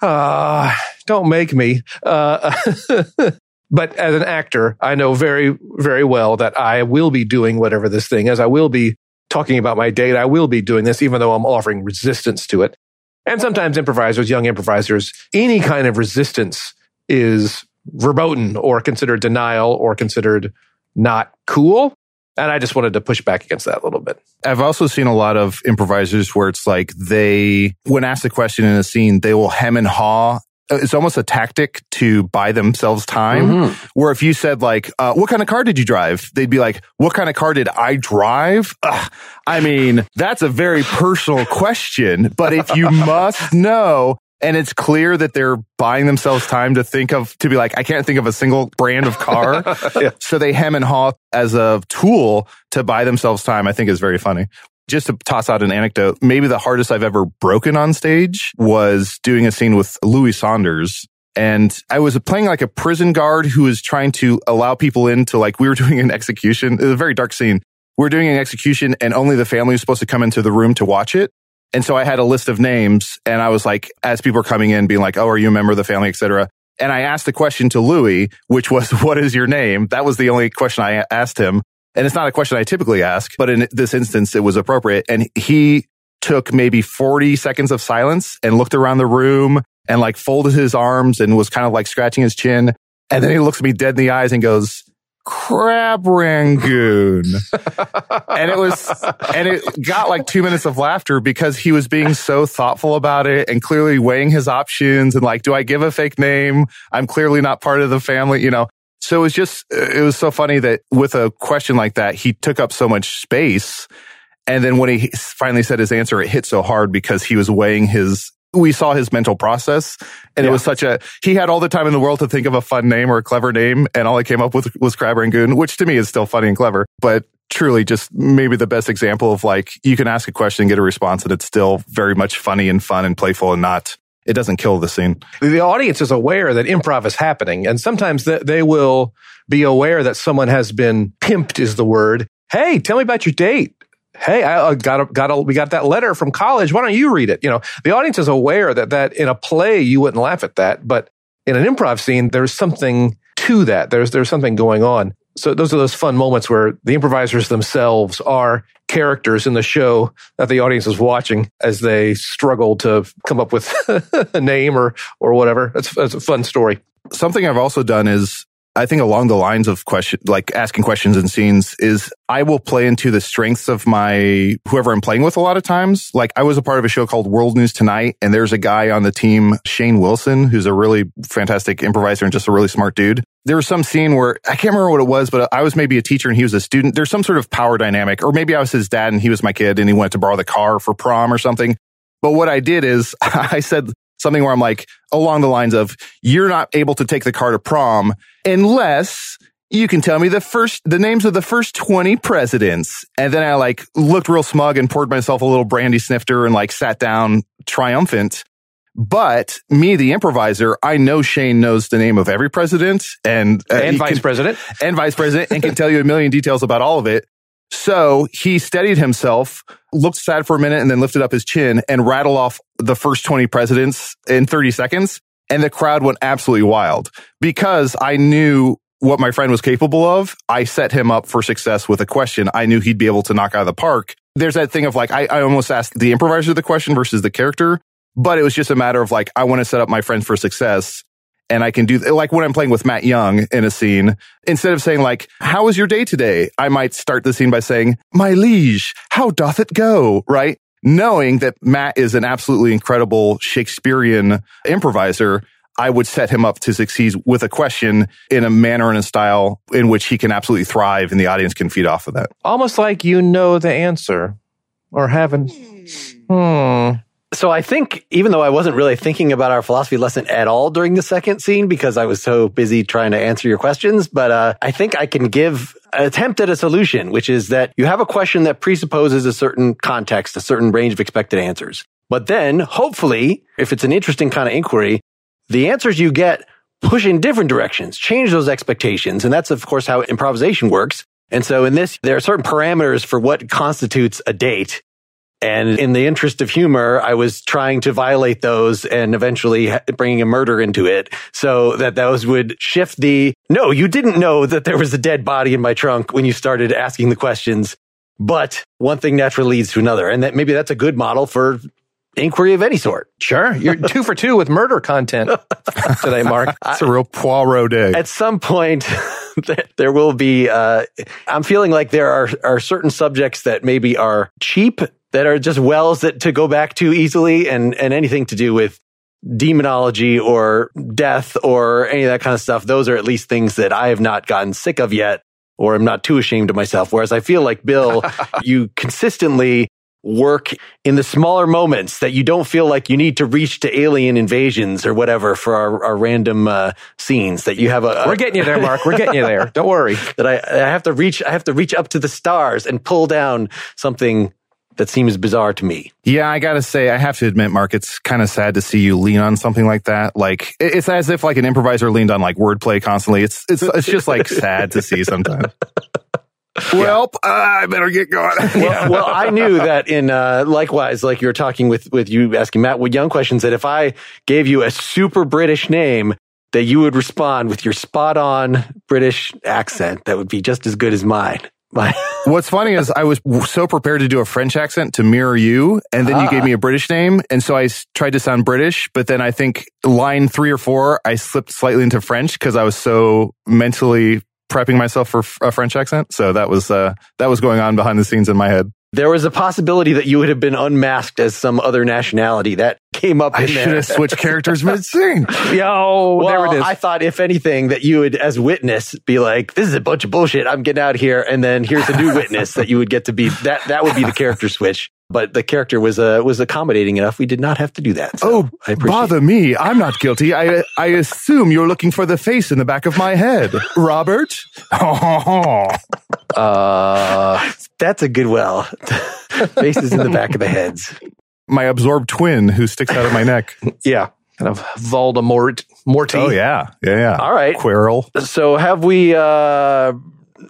uh, don't make me. Uh, but as an actor, I know very, very well that I will be doing whatever this thing is. I will be talking about my date. I will be doing this, even though I'm offering resistance to it. And sometimes improvisers, young improvisers, any kind of resistance is verboten or considered denial or considered not cool. And I just wanted to push back against that a little bit. I've also seen a lot of improvisers where it's like they, when asked a question in a scene, they will hem and haw. It's almost a tactic to buy themselves time. Mhm. Where if you said like, uh, "What kind of car did you drive?" They'd be like, "What kind of car did I drive?" Ugh. I mean, that's a very personal question. But if you must know, and it's clear that they're buying themselves time to think of to be like, I can't think of a single brand of car. So they hem and haw as a tool to buy themselves time, I think is very funny. Just to toss out an anecdote, maybe the hardest I've ever broken on stage was doing a scene with Louis Saunders. And I was playing like a prison guard who was trying to allow people into like, we were doing an execution. It was a very dark scene. We're doing an execution and only the family was supposed to come into the room to watch it. And so I had a list of names and I was like, as people were coming in being like, Oh, are you a member of the family, et cetera. And I asked the question to Louis, which was, what is your name? That was the only question I asked him. And it's not a question I typically ask, but in this instance, it was appropriate. And he took maybe 40 seconds of silence and looked around the room and like folded his arms and was kind of like scratching his chin. And then he looks me dead in the eyes and goes, crab rangoon. and it was, and it got like two minutes of laughter because he was being so thoughtful about it and clearly weighing his options and like, do I give a fake name? I'm clearly not part of the family, you know? So it was just, it was so funny that with a question like that, he took up so much space. And then when he finally said his answer, it hit so hard because he was weighing his we saw his mental process and yeah. it was such a he had all the time in the world to think of a fun name or a clever name and all he came up with was crab rangoon which to me is still funny and clever but truly just maybe the best example of like you can ask a question and get a response and it's still very much funny and fun and playful and not it doesn't kill the scene. The audience is aware that improv is happening and sometimes they will be aware that someone has been pimped is the word. Hey tell me about your date hey, I uh, got a, got a, we got that letter from college. Why don't you read it? You know, the audience is aware that that in a play you wouldn't laugh at that, but in an improv scene there's something to that. There's there's something going on. So those are those fun moments where the improvisers themselves are characters in the show that the audience is watching as they struggle to come up with a name or or whatever. That's that's a fun story. Something I've also done is I think along the lines of question, like asking questions in scenes is I will play into the strengths of my, whoever I'm playing with a lot of times. Like I was a part of a show called World News Tonight and there's a guy on the team, Shane Wilson, who's a really fantastic improviser and just a really smart dude. There was some scene where I can't remember what it was, but I was maybe a teacher and he was a student. There's some sort of power dynamic, or maybe I was his dad and he was my kid and he wanted to borrow the car for prom or something. But what I did is I said, something where I'm like along the lines of, you're not able to take the car to prom unless you can tell me the first, the names of the first 20 presidents. And then I like looked real smug and poured myself a little brandy snifter and like sat down triumphant. But me, the improviser, I know Shane knows the name of every president and, uh, and vice can, president and vice president and can tell you a million details about all of it. So he steadied himself, looked sad for a minute and then lifted up his chin and rattled off the first 20 presidents in 30 seconds. And the crowd went absolutely wild because I knew what my friend was capable of. I set him up for success with a question I knew he'd be able to knock out of the park. There's that thing of like, I, I almost asked the improviser the question versus the character, but it was just a matter of like, I want to set up my friend for success and I can do like when I'm playing with Matt Young in a scene, instead of saying like, how was your day today? I might start the scene by saying, my liege, how doth it go? Right. Knowing that Matt is an absolutely incredible Shakespearean improviser, I would set him up to succeed with a question in a manner and a style in which he can absolutely thrive and the audience can feed off of that. Almost like you know the answer or haven't. Hmm. So I think even though I wasn't really thinking about our philosophy lesson at all during the second scene because I was so busy trying to answer your questions, but uh, I think I can give an attempt at a solution, which is that you have a question that presupposes a certain context, a certain range of expected answers. But then hopefully, if it's an interesting kind of inquiry, the answers you get push in different directions, change those expectations. And that's of course how improvisation works. And so in this, there are certain parameters for what constitutes a date. And in the interest of humor, I was trying to violate those and eventually bringing a murder into it so that those would shift the, no, you didn't know that there was a dead body in my trunk when you started asking the questions. But one thing naturally leads to another. And that maybe that's a good model for inquiry of any sort. Sure. You're two for two with murder content today, Mark. It's a real Poirot day. At some point, there will be, uh, I'm feeling like there are, are certain subjects that maybe are cheap that are just wells that to go back to easily and, and anything to do with demonology or death or any of that kind of stuff. Those are at least things that I have not gotten sick of yet or I'm not too ashamed of myself. Whereas I feel like Bill, you consistently work in the smaller moments that you don't feel like you need to reach to alien invasions or whatever for our, our random uh, scenes that you have a, a, we're getting you there mark we're getting you there don't worry that I, I have to reach i have to reach up to the stars and pull down something that seems bizarre to me. Yeah, I gotta say, I have to admit, Mark, it's kind of sad to see you lean on something like that. Like, it's as if like an improviser leaned on like wordplay constantly. It's it's it's just like sad to see sometimes. well, uh, I better get going. well, well, I knew that in uh, likewise, like you're talking with with you asking Matt Wood Young questions, that if I gave you a super British name, that you would respond with your spot on British accent that would be just as good as mine. What's funny is I was so prepared to do a French accent to mirror you, and then ah. you gave ah. me a British name, and so I tried to sound British. But then I think line three or four, I slipped slightly into French because I was so mentally prepping myself for a French accent. So that was uh, that was going on behind the scenes in my head. There was a possibility that you would have been unmasked as some other nationality. That came up I should have switched characters mid scene. Yo, oh, well, there it is. I thought, if anything, that you would, as witness, be like, "This is a bunch of bullshit. I'm getting out of here." And then here's a new witness that you would get to be. That that would be the character switch. But the character was uh, was accommodating enough. We did not have to do that. So Oh, I appreciate bother me! I'm not guilty. I I assume you're looking for the face in the back of my head, Robert. Uh, that's a good well. Faces in the back of the heads. my absorbed twin who sticks out of my neck. yeah, kind of Voldemort, Morty. Oh yeah, yeah, yeah. All right. Quirrell. So have we uh,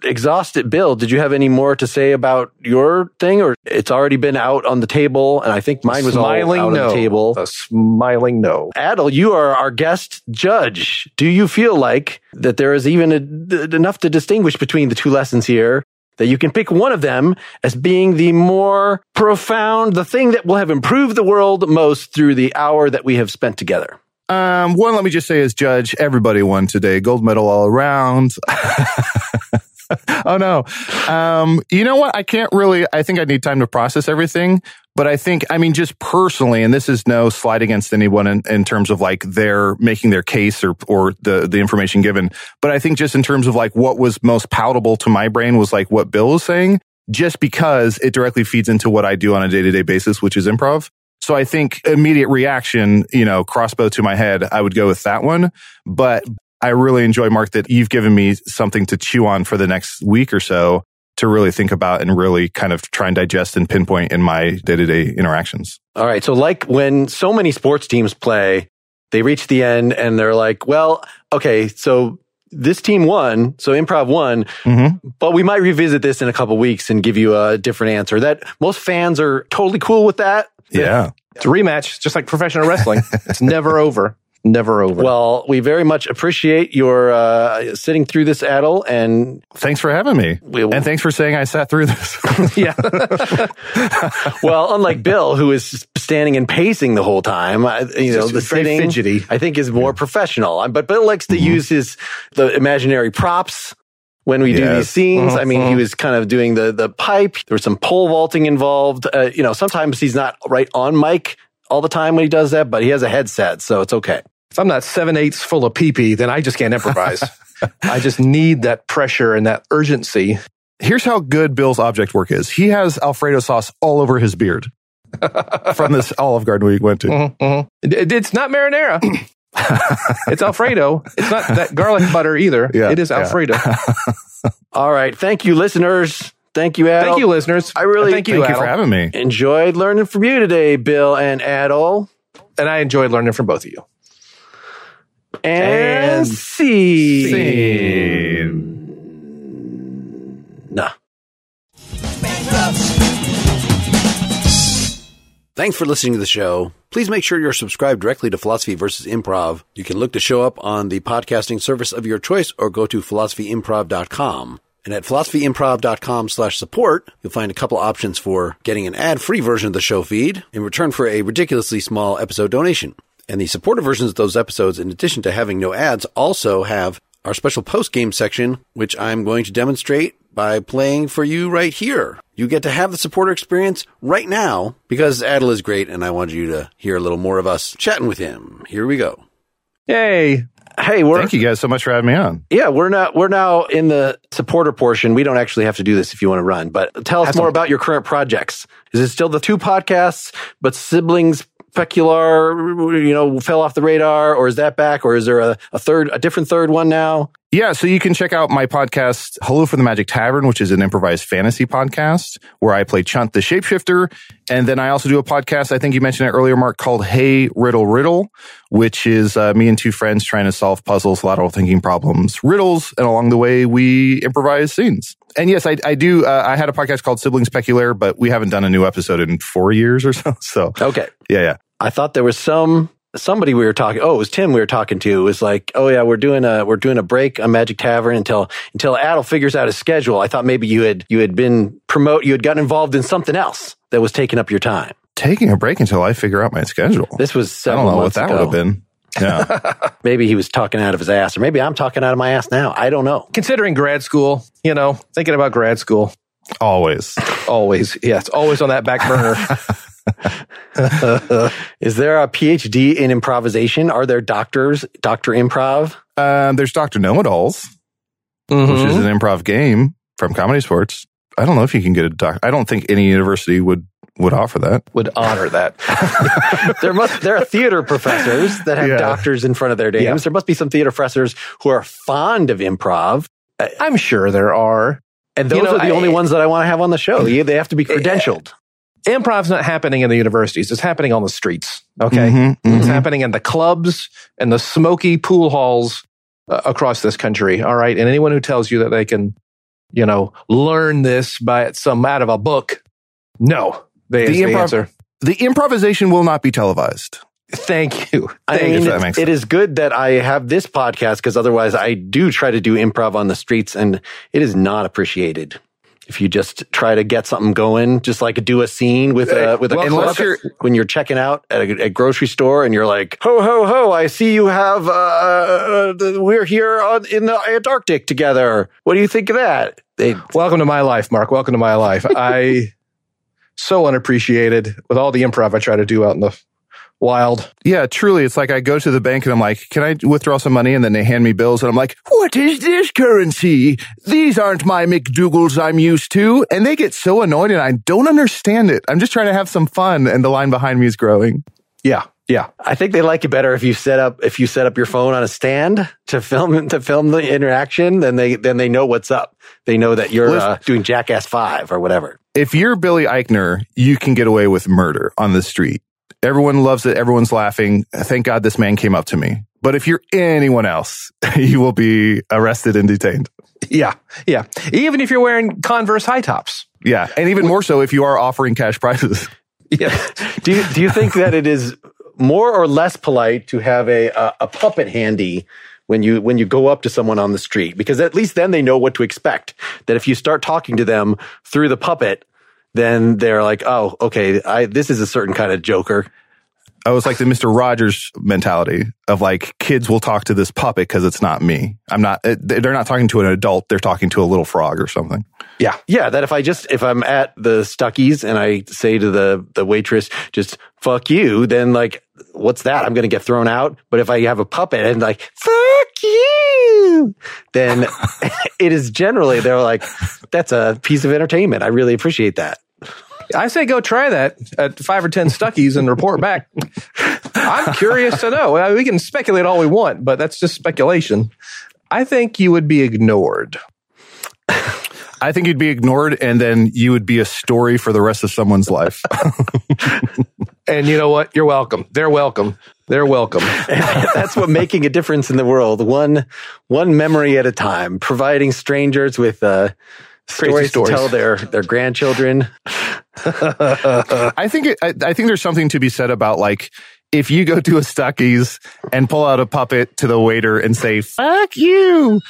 exhausted? Bill, did you have any more to say about your thing, or it's already been out on the table? And I think mine was smiling all out no. on the table. A smiling no. Adal, you are our guest judge. Do you feel like that there is even a, enough to distinguish between the two lessons here that you can pick one of them as being the more profound, the thing that will have improved the world most through the hour that we have spent together? Um, one, let me just say, as judge, everybody won today. Gold medal all around. oh no. Um, you know what? I can't really, I think I need time to process everything, but I think, I mean, just personally, and this is no slight against anyone in, in terms of like their making their case or, or the, the information given. But I think just in terms of like what was most palatable to my brain was like what Bill was saying, just because it directly feeds into what I do on a day to day basis, which is improv. So I think immediate reaction, you know, crossbow to my head, I would go with that one. But I really enjoy, Mark, that you've given me something to chew on for the next week or so to really think about and really kind of try and digest and pinpoint in my day to day interactions. All right. So, like when so many sports teams play, they reach the end and they're like, well, okay, so this team won, so improv won, Mm-hmm. but we might revisit this in a couple weeks and give you a different answer. That most fans are totally cool with that. Yeah. It's a rematch, just like professional wrestling. it's never over. Never over. Well, we very much appreciate your uh, sitting through this, Adal, and Thanks for having me. We'll- and thanks for saying I sat through this. yeah. well, unlike Bill, who is standing and pacing the whole time, I, you know, Just the sitting, fidgety. I think, is more professional. But Bill likes to use his the imaginary props when we do these scenes. I mean, he was kind of doing the the pipe. There was some pole vaulting involved. Uh, you know, sometimes he's not right on mic all the time when he does that, but he has a headset, so it's okay. If I'm not seven eighths full of pee pee, then I just can't improvise. I just need that pressure and that urgency. Here's how good Bill's object work is. He has Alfredo sauce all over his beard from this Olive Garden we went to. Mhm, mhm. It- it- it's not marinara. it's Alfredo. It's not that garlic butter either. Yeah, it is yeah. Alfredo. All right, thank you, listeners. Thank you, Adal. Thank you, listeners. I really- thank you, Thank you for having me. Enjoyed learning from you today, Bill and Adal. And I enjoyed learning from both of you. And, And see. Nah. Thanks for listening to the show. Please make sure you're subscribed directly to Philosophy versus Improv. You can look to show up on the podcasting service of your choice or go to philosophyimprov.com. And at philosophyimprov.com slash support, you'll find a couple options for getting an ad-free version of the show feed in return for a ridiculously small episode donation. And the supported versions of those episodes, in addition to having no ads, also have our special post-game section, which I'm going to demonstrate by playing for you right here. You get to have the supporter experience right now because Adal is great and I wanted you to hear a little more of us chatting with him. Here we go. Yay. Hey, we're Thank you guys so much for having me on. yeah, we're not we're now in the supporter portion. We don't actually have to do this if you want to run, but tell us more about your current projects. Is it still the two podcasts, but siblings Peculiar, you know, fell off the radar, or is that back, or is there a, a third, a different third one now? Yeah, so you can check out my podcast, Hello from the Magic Tavern, which is an improvised fantasy podcast where I play Chunt the Shapeshifter. And then I also do a podcast, I think you mentioned it earlier, Mark, called Hey Riddle Riddle, which is uh, me and two friends trying to solve puzzles, lateral thinking problems, riddles, and along the way we improvise scenes. And yes, I, I do. Uh, I had a podcast called Siblings Peculiar, but we haven't done a new episode in four years or so. So Okay. yeah, yeah. I thought there was some somebody we were talking. Oh, it was Tim we were talking to. It was like, oh yeah, we're doing a we're doing a break on Magic Tavern until until Adal figures out his schedule. I thought maybe you had you had been promote you had gotten involved in something else that was taking up your time. Taking a break until I figure out my schedule. This was I don't know what that ago. would have been. Yeah. Maybe he was talking out of his ass, or maybe I'm talking out of my ass now. I don't know. Considering grad school, you know, thinking about grad school, Always. always, yeah, it's always on that back burner. Is there a PhD in improvisation? Are there doctors, Doctor Improv? Um, there's Dr. Know It Alls, Mhm. which is an improv game from ComedySportz. I don't know if you can get a doc. I don't think any university would would offer that. Would honor that. There must there are theater professors that have Yeah. doctors in front of their names. Yeah. There must be some theater professors who are fond of improv, I'm sure there are. and those You know, are the I- only ones that I want to have on the show. Yeah, They have to be credentialed. Improv's not happening in the universities. It's happening on the streets. Okay. Mhm, It's mhm. happening in the clubs and the smoky pool halls uh, across this country. All right. And anyone who tells you that they can, you know, learn this by some out of a book, no. They The the improv- answer. The improvisation will not be televised. Thank you. I mean, you. makes it is good that I have this podcast because otherwise I do try to do improv on the streets and it is not appreciated. If you just try to get something going, just like do a scene with a with a Well, unless you're- when you're checking out at a, a grocery store and you're like, ho ho ho! I see you have. Uh, uh, we're here on, in the Antarctic together. What do you think of that? They, Welcome to my life, Mark. Welcome to my life. I so unappreciated with all the improv I try to do out in the wild. Yeah, truly. It's like I go to the bank and I'm like, can I withdraw some money? And then they hand me bills and I'm like, what is this currency? These aren't my McDougal's I'm used to. And they get so annoyed and I don't understand it. I'm just trying to have some fun and the line behind me is growing. Yeah. Yeah. I think they like it better if you set up if you set up your phone on a stand to film to film the interaction. Then they then they know what's up. They know that you're uh, doing Jackass Five or whatever. If you're Billy Eichner, you can get away with murder on the street. Everyone loves it. Everyone's laughing. Thank God this man came up to me. But if you're anyone else, you will be arrested and detained. Yeah. Yeah. Even if you're wearing Converse high tops. Yeah. And even more so if you are offering cash prizes. Yeah. Do you, do you think that it is more or less polite to have a, a a puppet handy when you when you go up to someone on the street? Because at least then they know what to expect. That if you start talking to them through the puppet, then they're like, oh, okay, I, this is a certain kind of joker. I was like the Mr. Rogers mentality of like kids will talk to this puppet because it's not me. I'm not, eh, they're not talking to an adult. They're talking to a little frog or something. Yeah. Yeah, that if I just if I'm at the Stuckey's and I say to the the waitress, just fuck you, then like what's that? I'm gonna get thrown out. But if I have a puppet and like fuck you, then it is generally they're like, that's a piece of entertainment. I really appreciate that. I say go try that at five or 10 Stuckey's and report back. I'm curious to know. We can speculate all we want, but that's just speculation. I think you would be ignored. I think you'd be ignored and then you would be a story for the rest of someone's life. And you know what? You're welcome. They're welcome. They're welcome. that's what making a difference in the world, one one memory at a time, providing strangers with uh, stories, stories. to tell their their grandchildren. I think it, I, I think there's something to be said about like if you go to a Stuckey's and pull out a puppet to the waiter and say "fuck you,"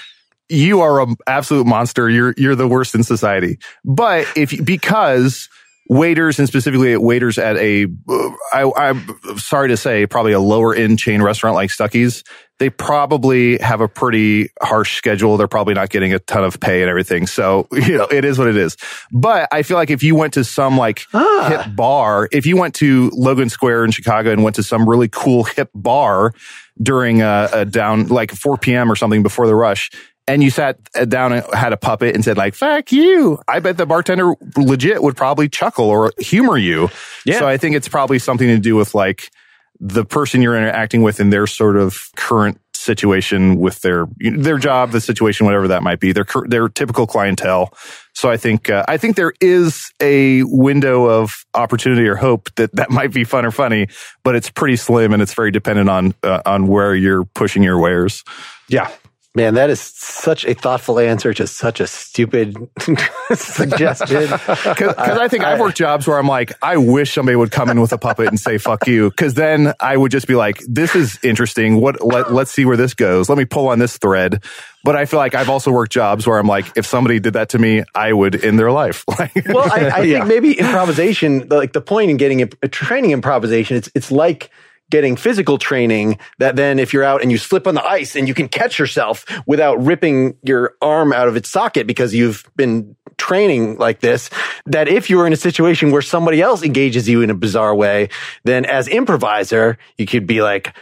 you are an absolute monster. You're you're the worst in society. But if because waiters and specifically waiters at a uh, I, I'm sorry to say probably a lower end chain restaurant like Stuckey's, they probably have a pretty harsh schedule. They're probably not getting a ton of pay and everything. So you know it is what it is. But I feel like if you went to some like Ah. hip bar, if you went to Logan Square in Chicago and went to some really cool hip bar during a, a down like 4 p.m. or something before the rush, and you sat down and had a puppet and said like "fuck you," I bet the bartender legit would probably chuckle or humor you. Yeah. So I think it's probably something to do with like the person you're interacting with in their sort of current situation with their their job, the situation, whatever that might be, their their typical clientele. So I think uh, I think there is a window of opportunity or hope that that might be fun or funny, but it's pretty slim and it's very dependent on uh, on where you're pushing your wares. Yeah. Man, that is such a thoughtful answer to such a stupid suggestion. Because I think I've worked jobs where I'm like, I wish somebody would come in with a puppet and say "fuck you," because then I would just be like, "This is interesting. What? Let, let's see where this goes. Let me pull on this thread." But I feel like I've also worked jobs where I'm like, if somebody did that to me, I would end their life. Like, well, I, I Yeah. think maybe improvisation, like the point in getting a, training improvisation, it's it's like getting physical training that then if you're out and you slip on the ice and you can catch yourself without ripping your arm out of its socket because you've been training like this, that if you were in a situation where somebody else engages you in a bizarre way, then as improviser, you could be like,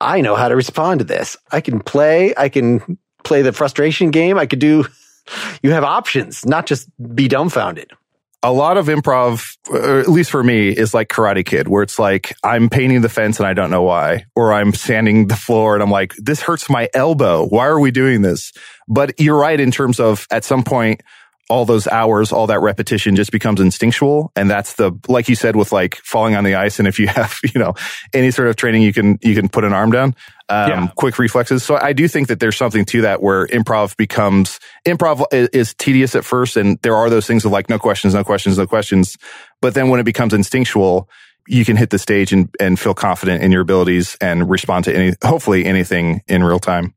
I know how to respond to this. I can play. I can play the frustration game. I could do, you have options, not just be dumbfounded a lot of improv, uh, at least for me, is like Karate Kid, where it's like I'm painting the fence and I don't know why, or I'm sanding the floor and I'm like, this hurts my elbow. Why are we doing this? But you're right in terms of at some point, all those hours, all that repetition just becomes instinctual. And that's the, like you said, with like falling on the ice. And if you have, you know, any sort of training, you can, you can put an arm down, um, yeah. quick reflexes. So I do think that there's something to that where improv becomes, improv is, is tedious at first. And there are those things of like, no questions, no questions, no questions. But then when it becomes instinctual, you can hit the stage and, and feel confident in your abilities and respond to any, hopefully anything in real time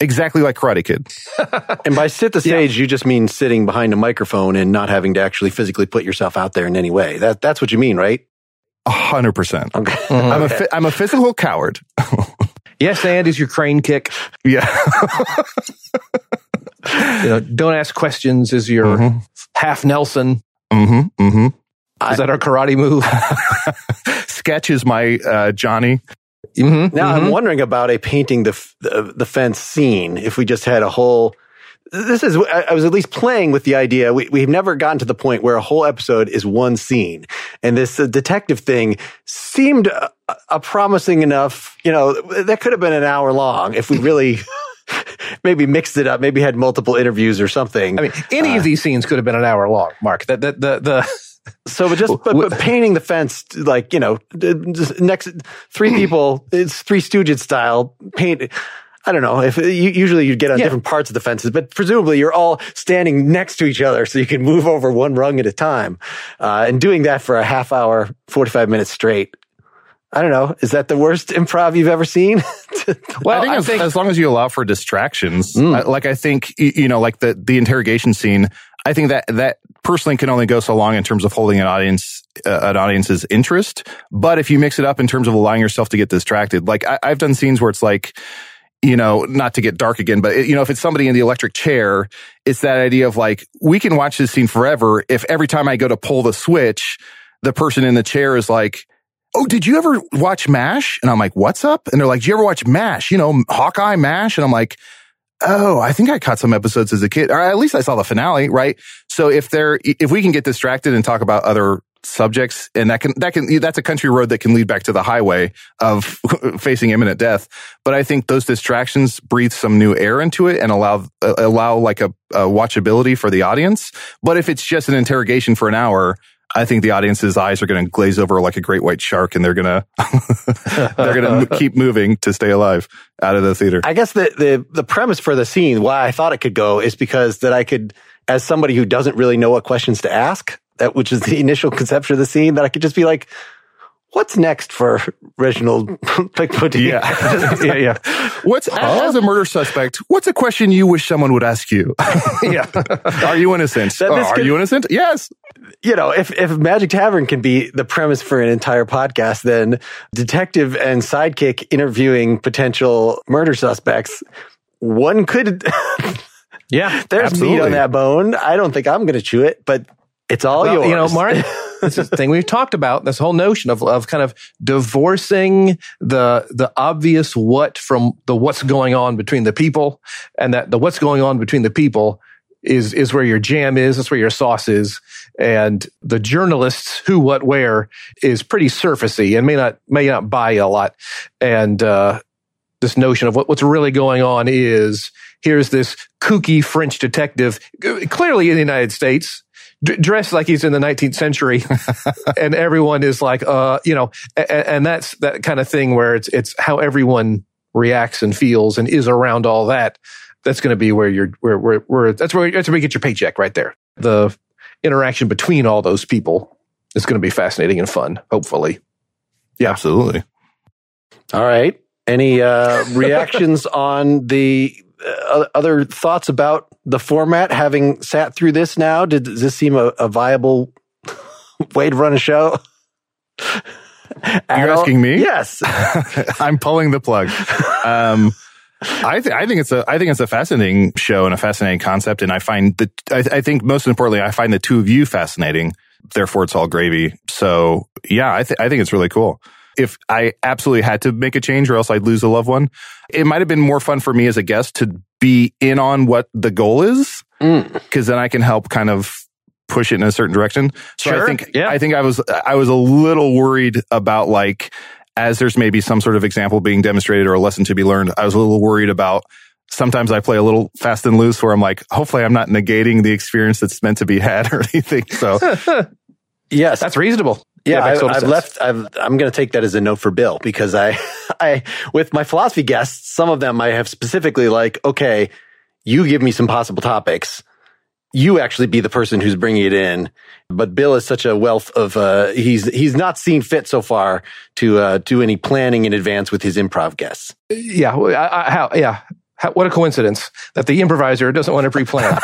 exactly like Karate Kid. and by sit the stage, yeah. you just mean sitting behind a microphone and not having to actually physically put yourself out there in any way. That that's what you mean, right? A hundred percent. Okay. Mm-hmm. I'm a physical coward. yes, and is your crane kick. Yeah. you know, don't ask questions is your mm-hmm. half Nelson. Mm-hmm. Mm-hmm. Is that our karate move? Sketch is my uh, Johnny. Mm-hmm, now mm-hmm. I'm wondering about a painting the, the, the fence scene. If we just had a whole, this is I was at least playing with the idea. We we've never gotten to the point where a whole episode is one scene, and this uh, detective thing seemed a, a promising enough. You know, that could have been an hour long if we really. maybe mixed it up, maybe had multiple interviews or something. I mean, any uh, of these scenes could have been an hour long, Mark. That the, the, the so, just but, but painting the fence, like you know, next three people, it's Three Stooges style paint. I don't know if usually you'd get on yeah. different parts of the fences, but presumably you're all standing next to each other so you can move over one rung at a time. Uh, and doing that for a half hour, 45 minutes straight. I don't know. Is that the worst improv you've ever seen? well, I think, I as, think as, long as you allow for distractions, mm. like I think, you know, like the, the interrogation scene, I think that that personally can only go so long in terms of holding an audience uh, an audience's interest. But if you mix it up in terms of allowing yourself to get distracted, like I, have done scenes where it's like, you know, not to get dark again, but you know, if it's somebody in the electric chair, it's that idea of like we can watch this scene forever. If every time I go to pull the switch, the person in the chair is like. Oh, did you ever watch MASH? And I'm like, what's up? And they're like, did you ever watch MASH? You know, Hawkeye MASH? And I'm like, oh, I think I caught some episodes as a kid, or at least I saw the finale, right? So if there, if we can get distracted and talk about other subjects, and that can, that can, that's a country road that can lead back to the highway of facing imminent death. But I think those distractions breathe some new air into it and allow, uh, allow like a, a watchability for the audience. But if it's just an interrogation for an hour, I think the audience's eyes are going to glaze over like a great white shark and they're going to, they're going to keep moving to stay alive out of the theater. I guess the, the, the premise for the scene, why I thought it could go is because that I could, as somebody who doesn't really know what questions to ask, that, which is the initial conception of the scene, that I could just be like, what's next for Reginald Pickpudding? Yeah. yeah, yeah. What's, oh, as a murder suspect, what's a question you wish someone would ask you? yeah. Are you innocent? Oh, are could, you innocent? Yes. You know, if, if Magic Tavern can be the premise for an entire podcast, then detective and sidekick interviewing potential murder suspects, one could. yeah. There's absolutely. meat on that bone. I don't think I'm going to chew it, but it's all well, yours. You know, Mark, this is the thing we've talked about. This whole notion of of kind of divorcing the the obvious what from the what's going on between the people, and that the what's going on between the people is is where your jam is. That's where your sauce is. And the journalists who, what, where is pretty surfacey and may not may not buy a lot. And uh, this notion of what, what's really going on is here's this kooky French detective, clearly in the United States, d- dressed like he's in the 19th century, and everyone is like, uh, you know, and, and that's that kind of thing where it's it's how everyone reacts and feels and is around all that. That's going to be where you're where where, where that's where that's where you get your paycheck right there. The interaction between all those people is going to be fascinating and fun. Hopefully, yeah, absolutely. All right. Any uh, reactions on the uh, other thoughts about the format? Having sat through this now, did, does this seem a, a viable way to run a show? You're asking me? Yes. I'm pulling the plug. Um, I, th- I think it's a I think it's a fascinating show and a fascinating concept, and I find that I, I think most importantly, I find the two of you fascinating. Therefore, it's all gravy. So, yeah, I, th- I think it's really cool. If I absolutely had to make a change, or else I'd lose a loved one, it might have been more fun for me as a guest to be in on what the goal is, mm. because then I can help kind of push it in a certain direction. So I think Yeah. I think I was I was a little worried about like as there's maybe some sort of example being demonstrated or a lesson to be learned. I was a little worried about sometimes I play a little fast and loose where I'm like, hopefully I'm not negating the experience that's meant to be had or anything. So Yes. That's reasonable. Yeah, makes I, total I've left. I've, I'm going to take that as a note for Bill because I, I, with my philosophy guests, some of them I have specifically like, okay, you give me some possible topics. You actually be the person who's bringing it in. But Bill is such a wealth of, uh, he's, he's not seen fit so far to, uh, do any planning in advance with his improv guests. Yeah. I, I, how, yeah. How, what a coincidence that the improviser doesn't want to pre-plan.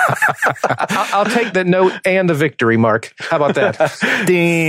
I, I'll take the note and the victory mark. How about that?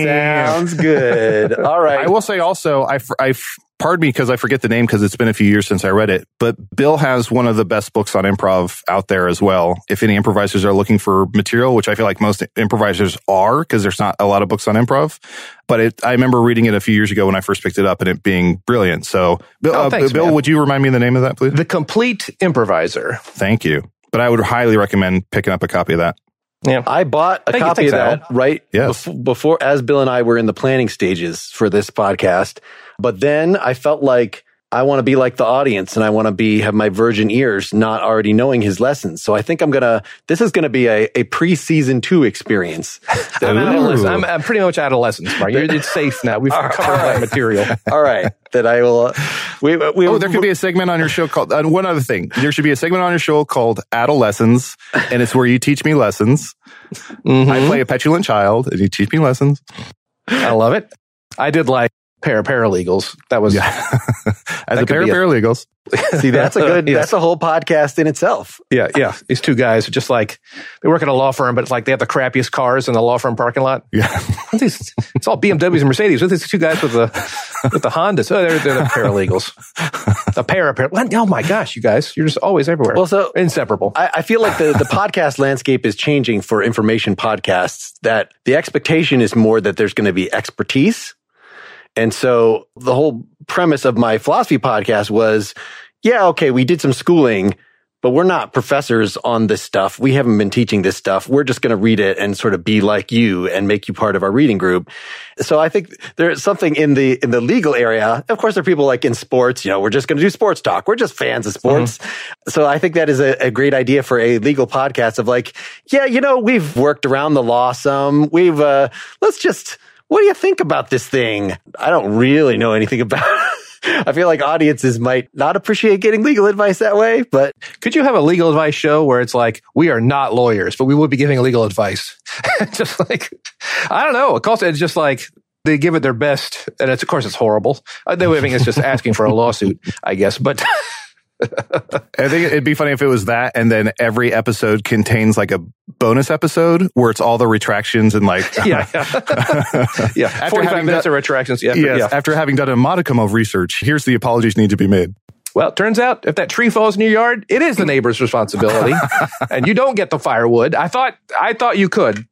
Sounds good. All right. I will say also, I, f- I f- pardon me because I forget the name because it's been a few years since I read it, but Bill has one of the best books on improv out there as well. If any improvisers are looking for material, which I feel like most improvisers are because there's not a lot of books on improv, but it, I remember reading it a few years ago when I first picked it up and it being brilliant. So Bill, Oh, uh, Bill, would you remind me of the name of that, please? the complete improviser. Thank you. But I would highly recommend picking up a copy of that. Yeah. I bought a Thank copy Thanks, of that Al. right Yes. bef- before, as Bill and I were in the planning stages for this podcast. But then I felt like I want to be like the audience and I want to be, have my virgin ears not already knowing his lessons. So I think I'm going to, this is going to be a, a pre-season two experience. I'm, adolescent. I'm, I'm pretty much adolescent, Mark. You're, it's safe now. We've covered that material. All right. That I will, uh, we, we, Oh, there could be a segment on your show called, uh, one other thing. There should be a segment on your show called Adolescence, and it's where you teach me lessons. Mhm. I play a petulant child, and you teach me lessons. I love it. I did like para paralegals. That was Yeah. As a pair of be a- paralegals. see, that's a good, Yes. that's a whole podcast in itself. Yeah, yeah. These two guys are just like they work at a law firm, but it's like they have the crappiest cars in the law firm parking lot. Yeah. These- it's all BMWs and Mercedes. With these two guys with the with the Hondas, oh, they're, they're the paralegals. The para para. Oh my gosh, you guys, you're just always everywhere. Well, so inseparable. I, I feel like the, the podcast landscape is changing for information podcasts, that the expectation is more that there's going to be expertise. And so the whole premise of my philosophy podcast was, yeah, okay, we did some schooling, but we're not professors on this stuff. We haven't been teaching this stuff. We're just going to read it and sort of be like you and make you part of our reading group. So I think there's something in the, in the legal area. Of course, there are people like in sports, you know, we're just going to do sports talk. We're just fans of sports. So I think that is a, a great idea for a legal podcast of like, yeah, you know, we've worked around the law some. We've, uh, let's just, what do you think about this thing? I don't really know anything about I feel like audiences might not appreciate getting legal advice that way, but Could you have a legal advice show where it's like we are not lawyers, but we would be giving legal advice? just like I don't know. Also it's just like they give it their best, and it's of course it's horrible. Uh, They I think it's just asking for a lawsuit, I guess. But I think it'd be funny if it was that, and then every episode contains like a bonus episode where it's all the retractions and like, yeah, yeah. After having minutes done- of retractions. Yeah, yes, yeah. after having done a modicum of research, here's the apologies need to be made. Well, it turns out if that tree falls in your yard, it is the neighbor's responsibility, and you don't get the firewood. I thought I thought you could.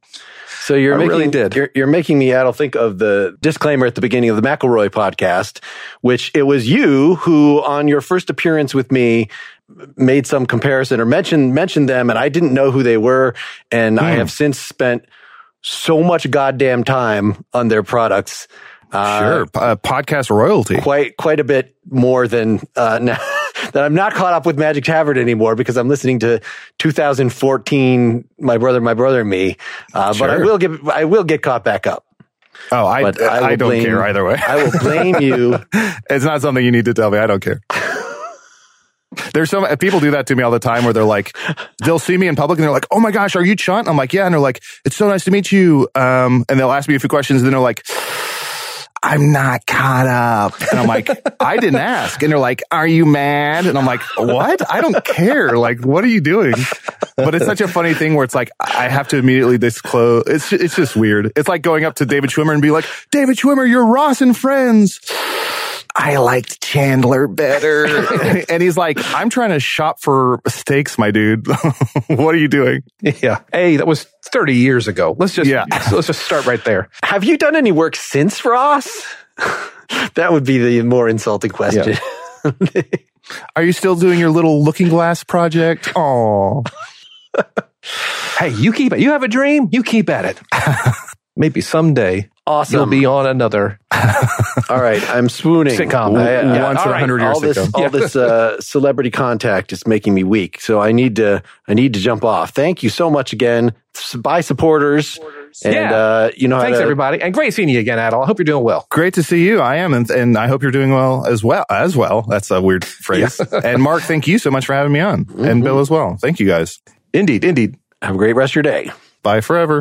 So you're I making, really did. You're, you're making me, Adal, think of the disclaimer at the beginning of the McElroy podcast, which it was you who, on your first appearance with me, made some comparison or mentioned mentioned them, and I didn't know who they were, and I have since spent so much goddamn time on their products. Uh, Sure, uh, podcast royalty. quite quite a bit more than uh, now that I'm not caught up with Magic Tavern anymore because I'm listening to 2014 My Brother, My Brother and Me. Uh, But I will get I will get caught back up. Oh, I But I, I don't blame- care either way. I will blame you. it's not something you need to tell me. I don't care. There's some people do that to me all the time where they're like, they'll see me in public and they're like, "Oh my gosh, are you Chunt?" I'm like, "Yeah," and they're like, "It's so nice to meet you." Um, and they'll ask me a few questions, and then they're like, I'm not caught up. And I'm like, I didn't ask. And they're like, are you mad? And I'm like, what? I don't care. Like, what are you doing? But it's such a funny thing where it's like, I have to immediately disclose. It's, it's just weird. It's like going up to David Schwimmer and be like, David Schwimmer, you're Ross and friends. I liked Chandler better. and he's like, I'm trying to shop for steaks, my dude. what are you doing? Yeah. Hey, that was 30 years ago. Let's just, Yeah. let's just start right there. Have you done any work since Ross? that would be the more insulting question. Are you still doing your little looking glass project? Oh, Hey, you keep it. You have a dream, you keep at it. Maybe someday Awesome. you'll be on another. All right, I'm swooning. Sitcom. I- uh, once all in a right. hundred years all this, ago. all this uh, celebrity contact is making me weak. So I need to, I need to jump off. Thank you so much again, S- bye supporters, and Yeah. uh, you know, Thanks, to- everybody. And great seeing you again, Adal. I hope you're doing well. Great to see you. I am, and, and I hope you're doing well as well. As well, that's a weird phrase. and Mark, thank you so much for having me on, and Bill as well. Thank you guys. Indeed, indeed. Have a great rest of your day. Bye forever.